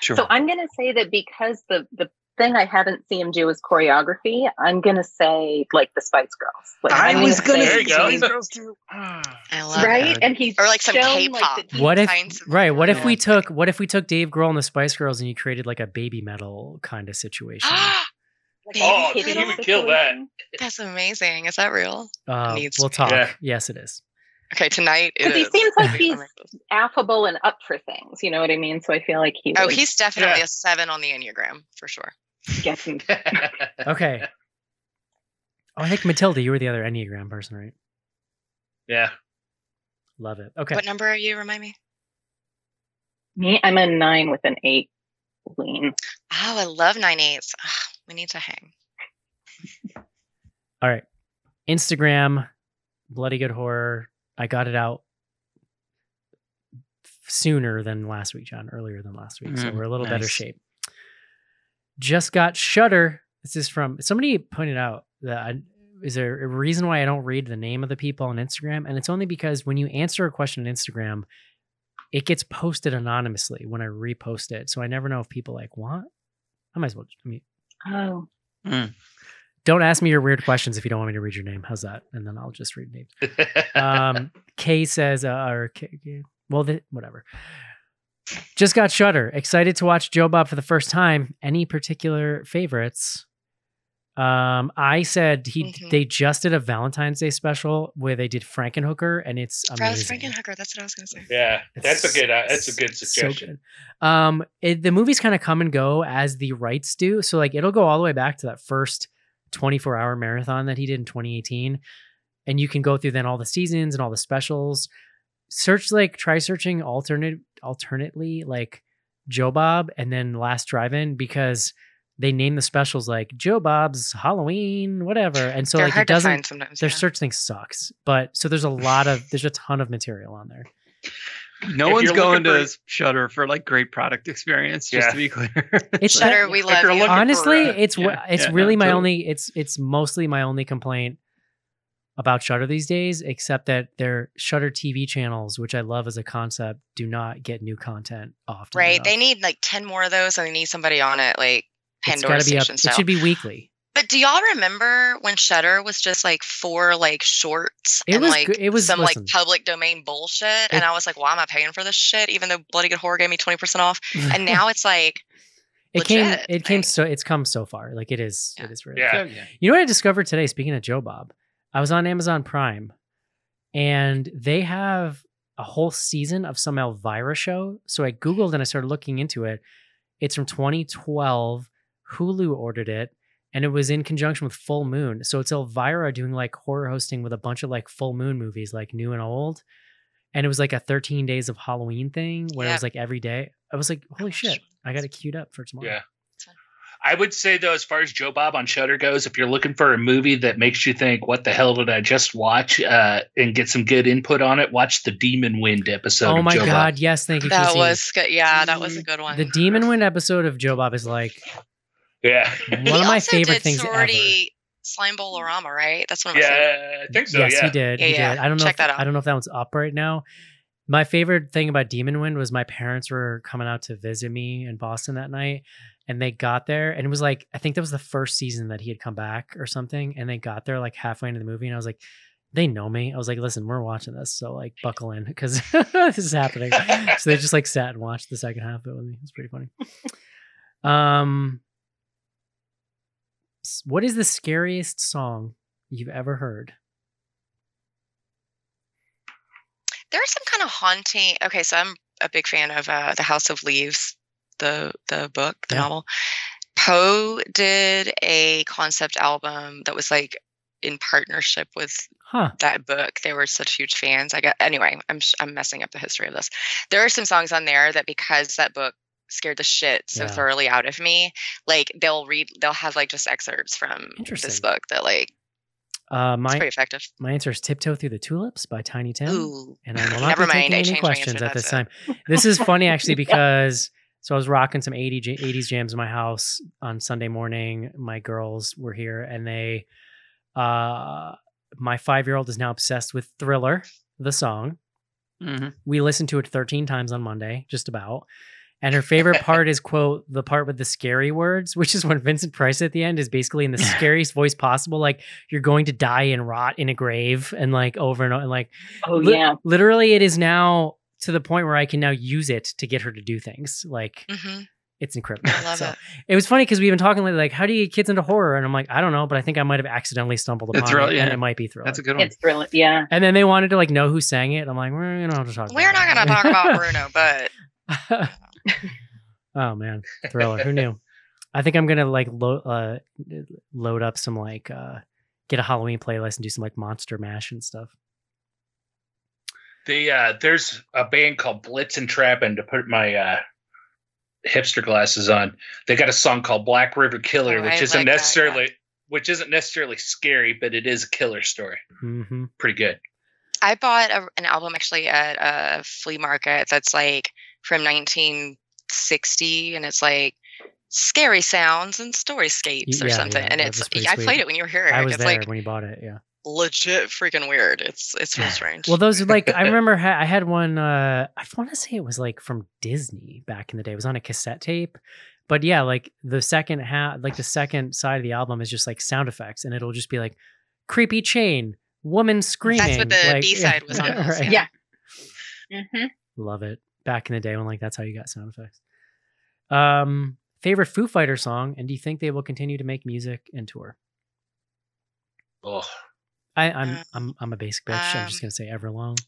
Sure. So I'm going to say that because the the thing I haven't seen him do is choreography. I'm going to say like the Spice Girls. Like, I I'm was gonna gonna say go. Spice Girls too. I love right, it. and he's Or like some shown, K-pop. Like, the, What if right? What if we took what if we took Dave Grohl and the Spice Girls and you created like a Babymetal kind of situation? [gasps] like, Oh, he Hitler would kill that. That's amazing. Is that real? Uh, we'll talk. Yeah. Yes, it is. Okay, tonight it 'Cause he seems like [laughs] he's- affable and up for things. You know what I mean? So I feel like he. Oh, would he's definitely Yeah. a seven on the Enneagram for sure. Get some. [laughs] Okay. Oh, I think Matilda, you were the other Enneagram person, right? yeah. Love it. Okay. What number are you? Remind me. Me, I'm a nine with an eight lean. Oh, I love nine eights. We need to hang. All right. Instagram, Bloody Good Horror. I got it out sooner than last week, John, earlier than last week. so Mm, we're a little better shape. Just got Shudder. This is from somebody pointed out that I, is there a reason why I don't read the name of the people on Instagram? And it's only because when you answer a question on Instagram, it gets posted anonymously when I repost it. So I never know if people like what. I might as well. I mean, Oh, don't ask me your weird questions if you don't want me to read your name. How's that? And then I'll just read names. [laughs] Um, Kay says, uh, or K, K- well, the, whatever. Just got Shudder. Excited to watch Joe Bob for the first time. Any particular favorites? Um, I said he Mhm. they just did a Valentine's Day special where they did Frankenhooker, and it's Rouse amazing. Frankenhooker. That's what I was going to say. yeah. That's a good. Uh, that's a good so suggestion. good. Um, it, the movies kind of come and go as the rights do. So like it'll go all the way back to that first 24 hour marathon that he did in 2018, and you can go through then all the seasons and all the specials. Search like try searching alternate alternately like Joe Bob and then Last Drive-In because they name the specials like Joe Bob's Halloween whatever, and so They're like it hard to doesn't. find sometimes. Their yeah. search thing sucks, but so there's a lot of there's a ton of material on there. No If one's going to for- Shudder for like great product experience. Just Yeah. to be clear, [laughs] It's Shudder, we love you're for, honestly uh, it's yeah, it's yeah, no, really my totally. only it's it's mostly my only complaint about shudder these days except that their shudder tv channels which i love as a concept do not get new content often Right. enough. They need like 10 more of those and they need somebody on it, like it's Pandora gotta be up Station it should be weekly But do y'all remember when Shudder was just like four like shorts It and was like it was- some listen. like public domain bullshit? and I was like, why am I paying for this shit? Even though Bloody Good Horror gave me 20% off. And [laughs] now it's like, it came legit, it came so it's come so far like it is Yeah. it is really Yeah. So, yeah. You know what I discovered today? Speaking of Joe Bob, I was on Amazon Prime, and they have a whole season of some Elvira show. So I googled and I started looking into it. It's from 2012. Hulu ordered it, and it was in conjunction with Full Moon. So it's Elvira doing like horror hosting with a bunch of like Full Moon movies, like new and old. And it was like a 13 days of Halloween thing where it was like every day. I was like, holy shit. I got it queued up for tomorrow. Yeah. I would say though, as far as Joe Bob on Shudder goes, if you're looking for a movie that makes you think, "What the hell did I just watch?" Uh, and get some good input on it, watch the Demon Wind episode. Oh of my Joe God. Bob. Yes. Thank you. that Casey. was good. Yeah, that was a good one. The Demon Wind episode of Joe Bob is like Yeah, one He of my also favorite did things ever. sorority Slime Bowl-orama, right? That's what of my favorite. yeah, I think so. yes, yeah, he did. Yeah, he yeah. did. I don't know. Check if, that out. I don't know if that one's up right now. My favorite thing about Demon Wind was my parents were coming out to visit me in Boston that night, and they got there, and it was like I think that was the first season that he had come back or something, and they got there like halfway into the movie, and I was like, they know me. I was like, listen, we're watching this, so like buckle in because [laughs] this is happening. [laughs] so they just like sat and watched the second half of it with me. It's pretty funny. Um, what is the scariest song you've ever heard? There's some kind of haunting. Okay, so I'm a big fan of uh, the House of Leaves, the the book, the Yeah. novel. Poe did a concept album that was like in partnership with Huh? that book. They were such huge fans. I got anyway. I'm I'm messing up the history of this. There are some songs on there that because that book scared the shit so Yeah. thoroughly out of me, like they'll read, they'll have like just excerpts from this book that like Uh, my pretty effective. my answer is "Tiptoe Through the Tulips" by Tiny Tim. Ooh, and I will [laughs] not Never be mind, taking I any changed my answer, questions at this it. time. This is funny [laughs] actually because so I was rocking some 80 j- 80s jams in my house on Sunday morning. My girls were here and they uh my 5-year-old is now obsessed with Thriller, the song. hmm We listened to it 13 times on Monday, just about. And her favorite [laughs] part is quote the part with the scary words, which is when Vincent Price at the end is basically in the [laughs] scariest voice possible, like you're going to die and rot in a grave, and like over and over, and like Oh Li- yeah. literally it is now to the point where I can now use it to get her to do things. Like hmm it's incredible. I love So, it. it was funny because we've been talking lately, like, how do you get kids into horror? And I'm like, I don't know, but I think I might have accidentally stumbled upon Thriller, it, and yeah. it might be thriller. That's a good one. It's brilliant. Yeah. and then they wanted to like know who sang it. I'm like, we're you know to talk. We're not gonna talk about [laughs] Bruno, but oh man, thriller. Who knew? I think I'm gonna like lo- uh, load up some like uh, get a Halloween playlist and do some like Monster Mash and stuff. The uh, there's a band called Blitzen Trapper to put my uh, hipster glasses on. They got a song called Black River Killer, Oh, which I isn't like that, necessarily which isn't necessarily scary, but it is a killer story. hmm Pretty good. I bought a, an album actually at a flea market that's like from 1960, and it's like scary sounds and storyscapes or Yeah, something. yeah, and it's was I played it when you were here. I Eric. was it's there like when you bought it. Yeah. Legit freaking weird. It's it's real [sighs] strange. Well, those are like I [laughs] remember ha- I had one. Uh, I want to say it was like from Disney back in the day. It was on a cassette tape, but yeah, like the second half, like the second side of the album is just like sound effects, and it'll just be like creepy chain, woman screaming. That's what the like, B-side was [laughs] on this, right. Yeah. [laughs] hmm Love it. Back in the day when like that's how you got sound effects. Um, favorite Foo Fighter song, and do you think they will continue to make music and tour? Oh, I, I'm Uh, I'm I'm a basic bitch. I'm just um, gonna say Everlong.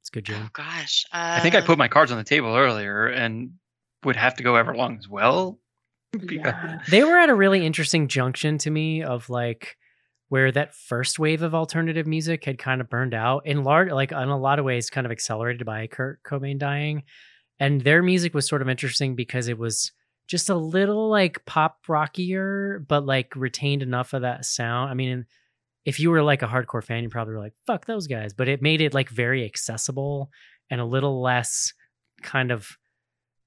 It's a good oh jam. gosh, I think I put um, my cards on the table earlier and would have to go Everlong as well. Because- [laughs] they were at a really interesting junction to me of like where that first wave of alternative music had kind of burned out in large like in a lot of ways kind of accelerated by Kurt Cobain dying and their music was sort of interesting because it was just a little like pop rockier but like retained enough of that sound I mean if you were like a hardcore fan you probably were like fuck those guys but it made it like very accessible and a little less kind of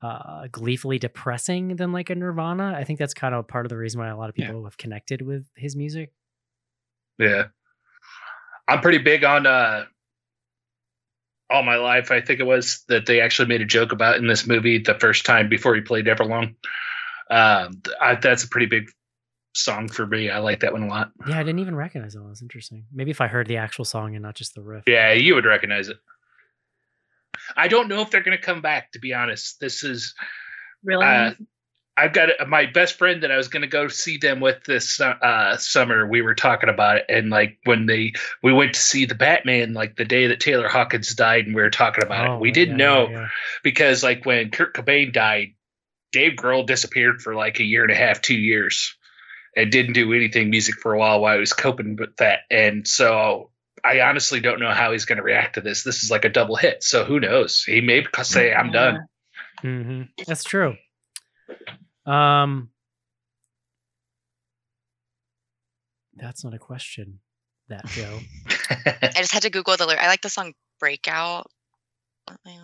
uh, gleefully depressing than like a Nirvana. I think that's kind of part of the reason why a lot of Yeah. people have connected with his music. yeah. I'm pretty big on uh, all my life. I think it was that they actually made a joke about in this movie the first time before he played Everlong. Um, I, that's a pretty big song for me. I like that one a lot. Yeah, I didn't even recognize it. that. That's interesting. Maybe if I heard the actual song and not just the riff. Yeah, you would recognize it. I don't know if they're going to come back. To be honest, this is Really? Uh, I've got my best friend that I was going to go see them with this uh, summer. We were talking about it, and like when they we went to see the Batman, like the day that Taylor Hawkins died, and we were talking about Oh, it. We didn't yeah, know yeah. because like when Kurt Cobain died, Dave Grohl disappeared for like a year and a half, two years, and didn't do anything music for a while while he was coping with that. And so I honestly don't know how he's going to react to this. This is like a double hit, so who knows? He may say, "I'm done." hmm That's true. Um, that's not a question. That Joe. [laughs] I just had to Google the lyric. I like the song "Breakout."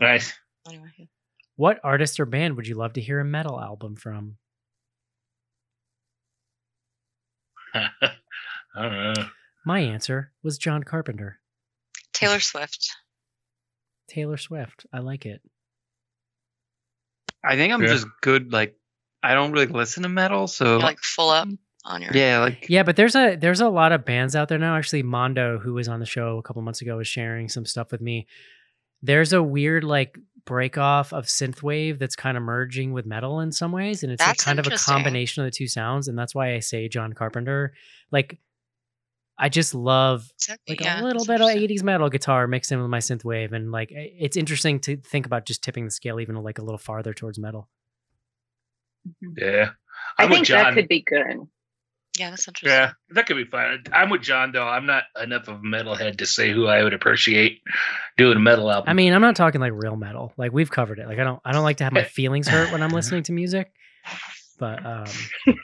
nice. Anyway, What artist or band would you love to hear a metal album from? [laughs] I don't know. My answer was John Carpenter. Taylor Swift. Taylor Swift. I like it. I think I'm Yeah. just good. Like, I don't really listen to metal, so You're like full up on your. Yeah, like Yeah, but there's a there's a lot of bands out there now. Actually, Mondo, who was on the show a couple months ago, was sharing some stuff with me. There's a weird like break off of synthwave that's kind of merging with metal in some ways, and it's like kind of a combination of the two sounds, and that's why I say John Carpenter. Like, I just love Exactly, like yeah, a little bit of 80s metal guitar mixed in with my synthwave, and like it's interesting to think about just tipping the scale even like a little farther towards metal. Yeah. I I'm with think that could be good. Yeah, that's interesting. Yeah, that could be fun. I'm with John though. I'm not enough of a metalhead to say who I would appreciate doing a metal album. I mean, I'm not talking like real metal. Like we've covered it. Like I don't I don't like to have my [laughs] feelings hurt when I'm listening to music. But um [laughs]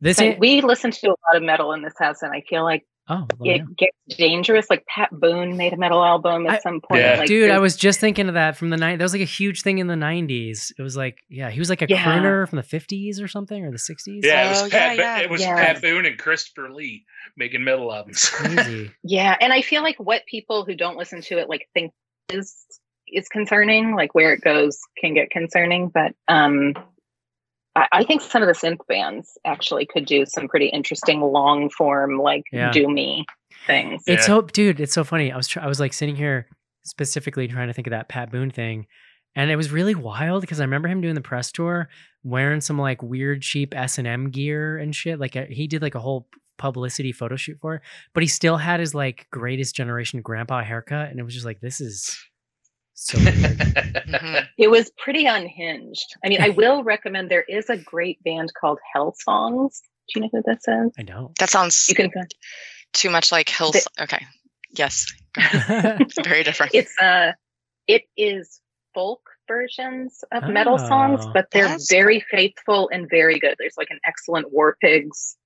this So ain't, we listen to a lot of metal in this house, and I feel like oh well, yeah. it gets dangerous. Like Pat Boone made a metal album at I- some point. Yeah. Like, dude, I was just thinking of that from the night. That was like a huge thing in the '90s. It was like, yeah, he was like a Yeah. crooner from the '50s or something or the '60s. yeah, it was Oh, Pat. yeah, yeah. It was Yeah. Pat Boone and Christopher Lee making metal albums. crazy. [laughs] Yeah, and I feel like what people who don't listen to it like think is is concerning. Like where it goes can get concerning, but um, I, I think some of the synth bands actually could do some pretty interesting long form like Yeah. doomy things. It's Yeah. so, dude. It's so funny. I was, try- I was like sitting here specifically trying to think of that Pat Boone thing, and it was really wild because I remember him doing the press tour wearing some like weird cheap S and M gear and shit. Like uh, he did like a whole publicity photo shoot for it, but he still had his like greatest generation grandpa haircut, and it was just like this is so weird. [laughs] Mhm. It was pretty unhinged. I mean, I will recommend there is a great band called Hell Songs. Do you know who this is? I know. That sounds You can. too much like Hills. The- okay. Yes. yeah, [laughs] [laughs] Very different. It's uh, it is folk versions of metal songs, Oh. but they're That's very faithful and very good. There's like an excellent War Pigs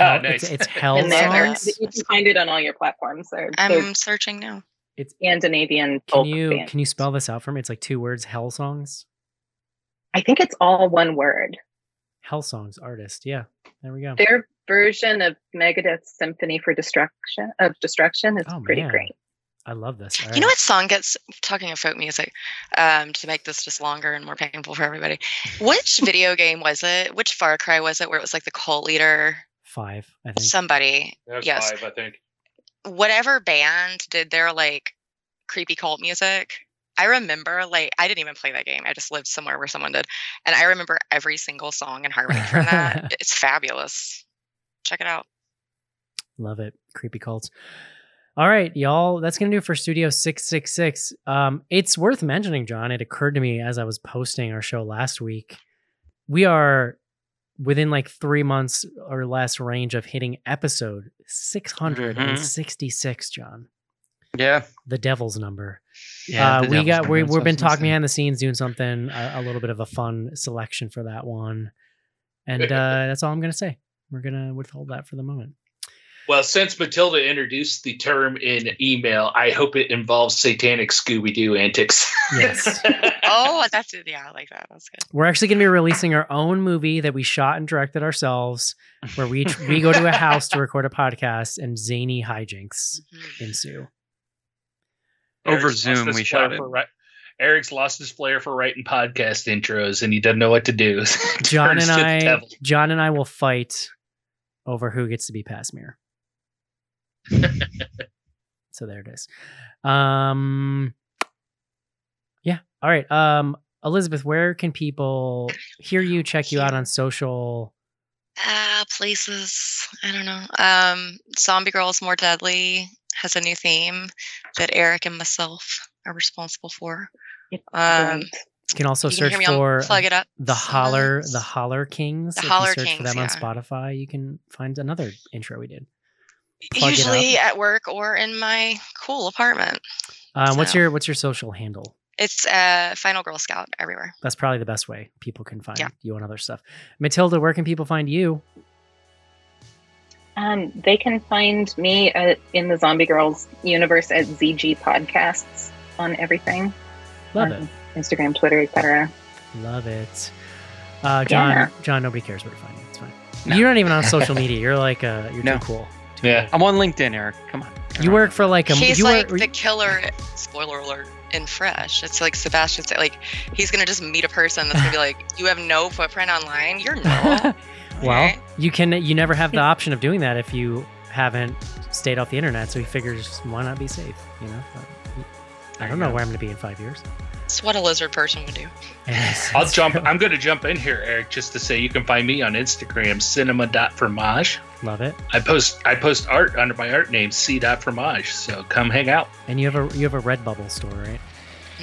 Oh, it's, nice. it's hell in there. songs. You can find it on all your platforms. They're, they're I'm searching now. It's Scandinavian can folk you band. can you spell this out for me? It's like two words. Hell songs. I think it's all one word. Hell songs artist. Yeah, there we go. Their version of Megadeth's Symphony for Destruction of Destruction is Oh, pretty man. great. I love this. All You know what song gets talking of folk music? Um, to make this just longer and more painful for everybody. Which [laughs] video game was it? Which Far Cry was it? Where it was like the cult leader, Five, I think. somebody, Yes. five, I think. Whatever band did their like creepy cult music. I remember like I didn't even play that game. I just lived somewhere where someone did, and I remember every single song and harmony from that. [laughs] it's fabulous. Check it out. Love it. Creepy cults. All right, y'all. That's gonna do it for Studio Six Six Six. Um, it's worth mentioning, John. It occurred to me as I was posting our show last week. We are within like three months or less range of hitting episode six hundred and sixty-six. John, yeah, the devil's number. yeah. uh, we devil's got we, that's we've been I was gonna talking behind the scenes, doing something a, a little bit of a fun selection for that one, and [laughs] uh, that's all I'm gonna say. We're gonna withhold that for the moment. Well, since Matilda introduced the term in email, I hope it involves satanic Scooby Doo antics. [laughs] Yes. Oh, that's it. Yeah, I like that. That's good. We're actually going to be releasing our own movie that we shot and directed ourselves, where we we go to a [laughs] house to record a podcast, and zany hijinks Mhm. ensue. Over Eric's Zoom, we shot it. ri- Eric's lost his flair for writing podcast intros, and he doesn't know what to do. [laughs] John and to I. John and I will fight over who gets to be Passmere. [laughs] so there it is. Um, yeah. All right. Um, Elizabeth, where can people hear you, check you out on social? Ah, places. I don't know. Um, Zombie Girls More Deadly has a new theme that Eric and myself are responsible for. Um, You can also you search hear me on for Plug It Up. the holler the holler kings The if Holler you search for Kings, them on spotify you can find another intro we did Plug It Usually at work or in my cool apartment. um, what's your what's your social handle It's uh, Final Girl Scout everywhere. that's probably the best way people can find Yeah. you and other stuff matilda where can people find you Um, they can find me uh, in the Zombie Girls universe at ZG Podcasts on everything. love on it Instagram, Twitter, etc. love it uh, john Yeah. john nobody cares where to find you it's fine No. you're not even on social [laughs] media you're like uh you're No. too cool Too Yeah. I'm on LinkedIn, Eric. Come on. cool. you work for like a He's you like work, the killer. Spoiler alert In fresh. It's like Sebastian said, like he's gonna just meet a person that's gonna be like, "You have no footprint online. You're no." [laughs] well, Right. you can. You never have the option of doing that if you haven't stayed off the internet. So he figures, why not be safe? You know. But I don't know where I'm going to be in five years. It's what a lizard person would do. Yes, I'll jump. True. I'm going to jump in here, Eric, just to say you can find me on Instagram, cinema.fromage. Love it. I post I post art under my art name, c.fromage. So come hang out. And you have a you have a Redbubble store, right?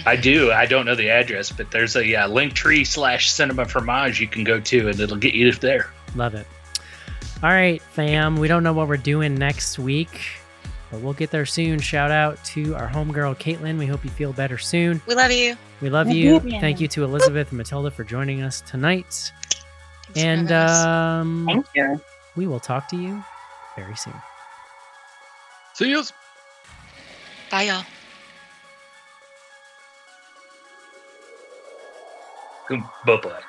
I do. I don't know the address, but there's a uh, link tree slash cinema fromage you can go to, and it'll get you there. Love it. All right, fam. We don't know what we're doing next week, but we'll get there soon. Shout out to our homegirl, Caitlin. We hope you feel better soon. We love you. We love Love you. you. Thank you to Elizabeth and Matilda for joining us tonight. Thanks for And us. um, Thank you. we will talk to you very soon. See you. bye, y'all. Bye bye.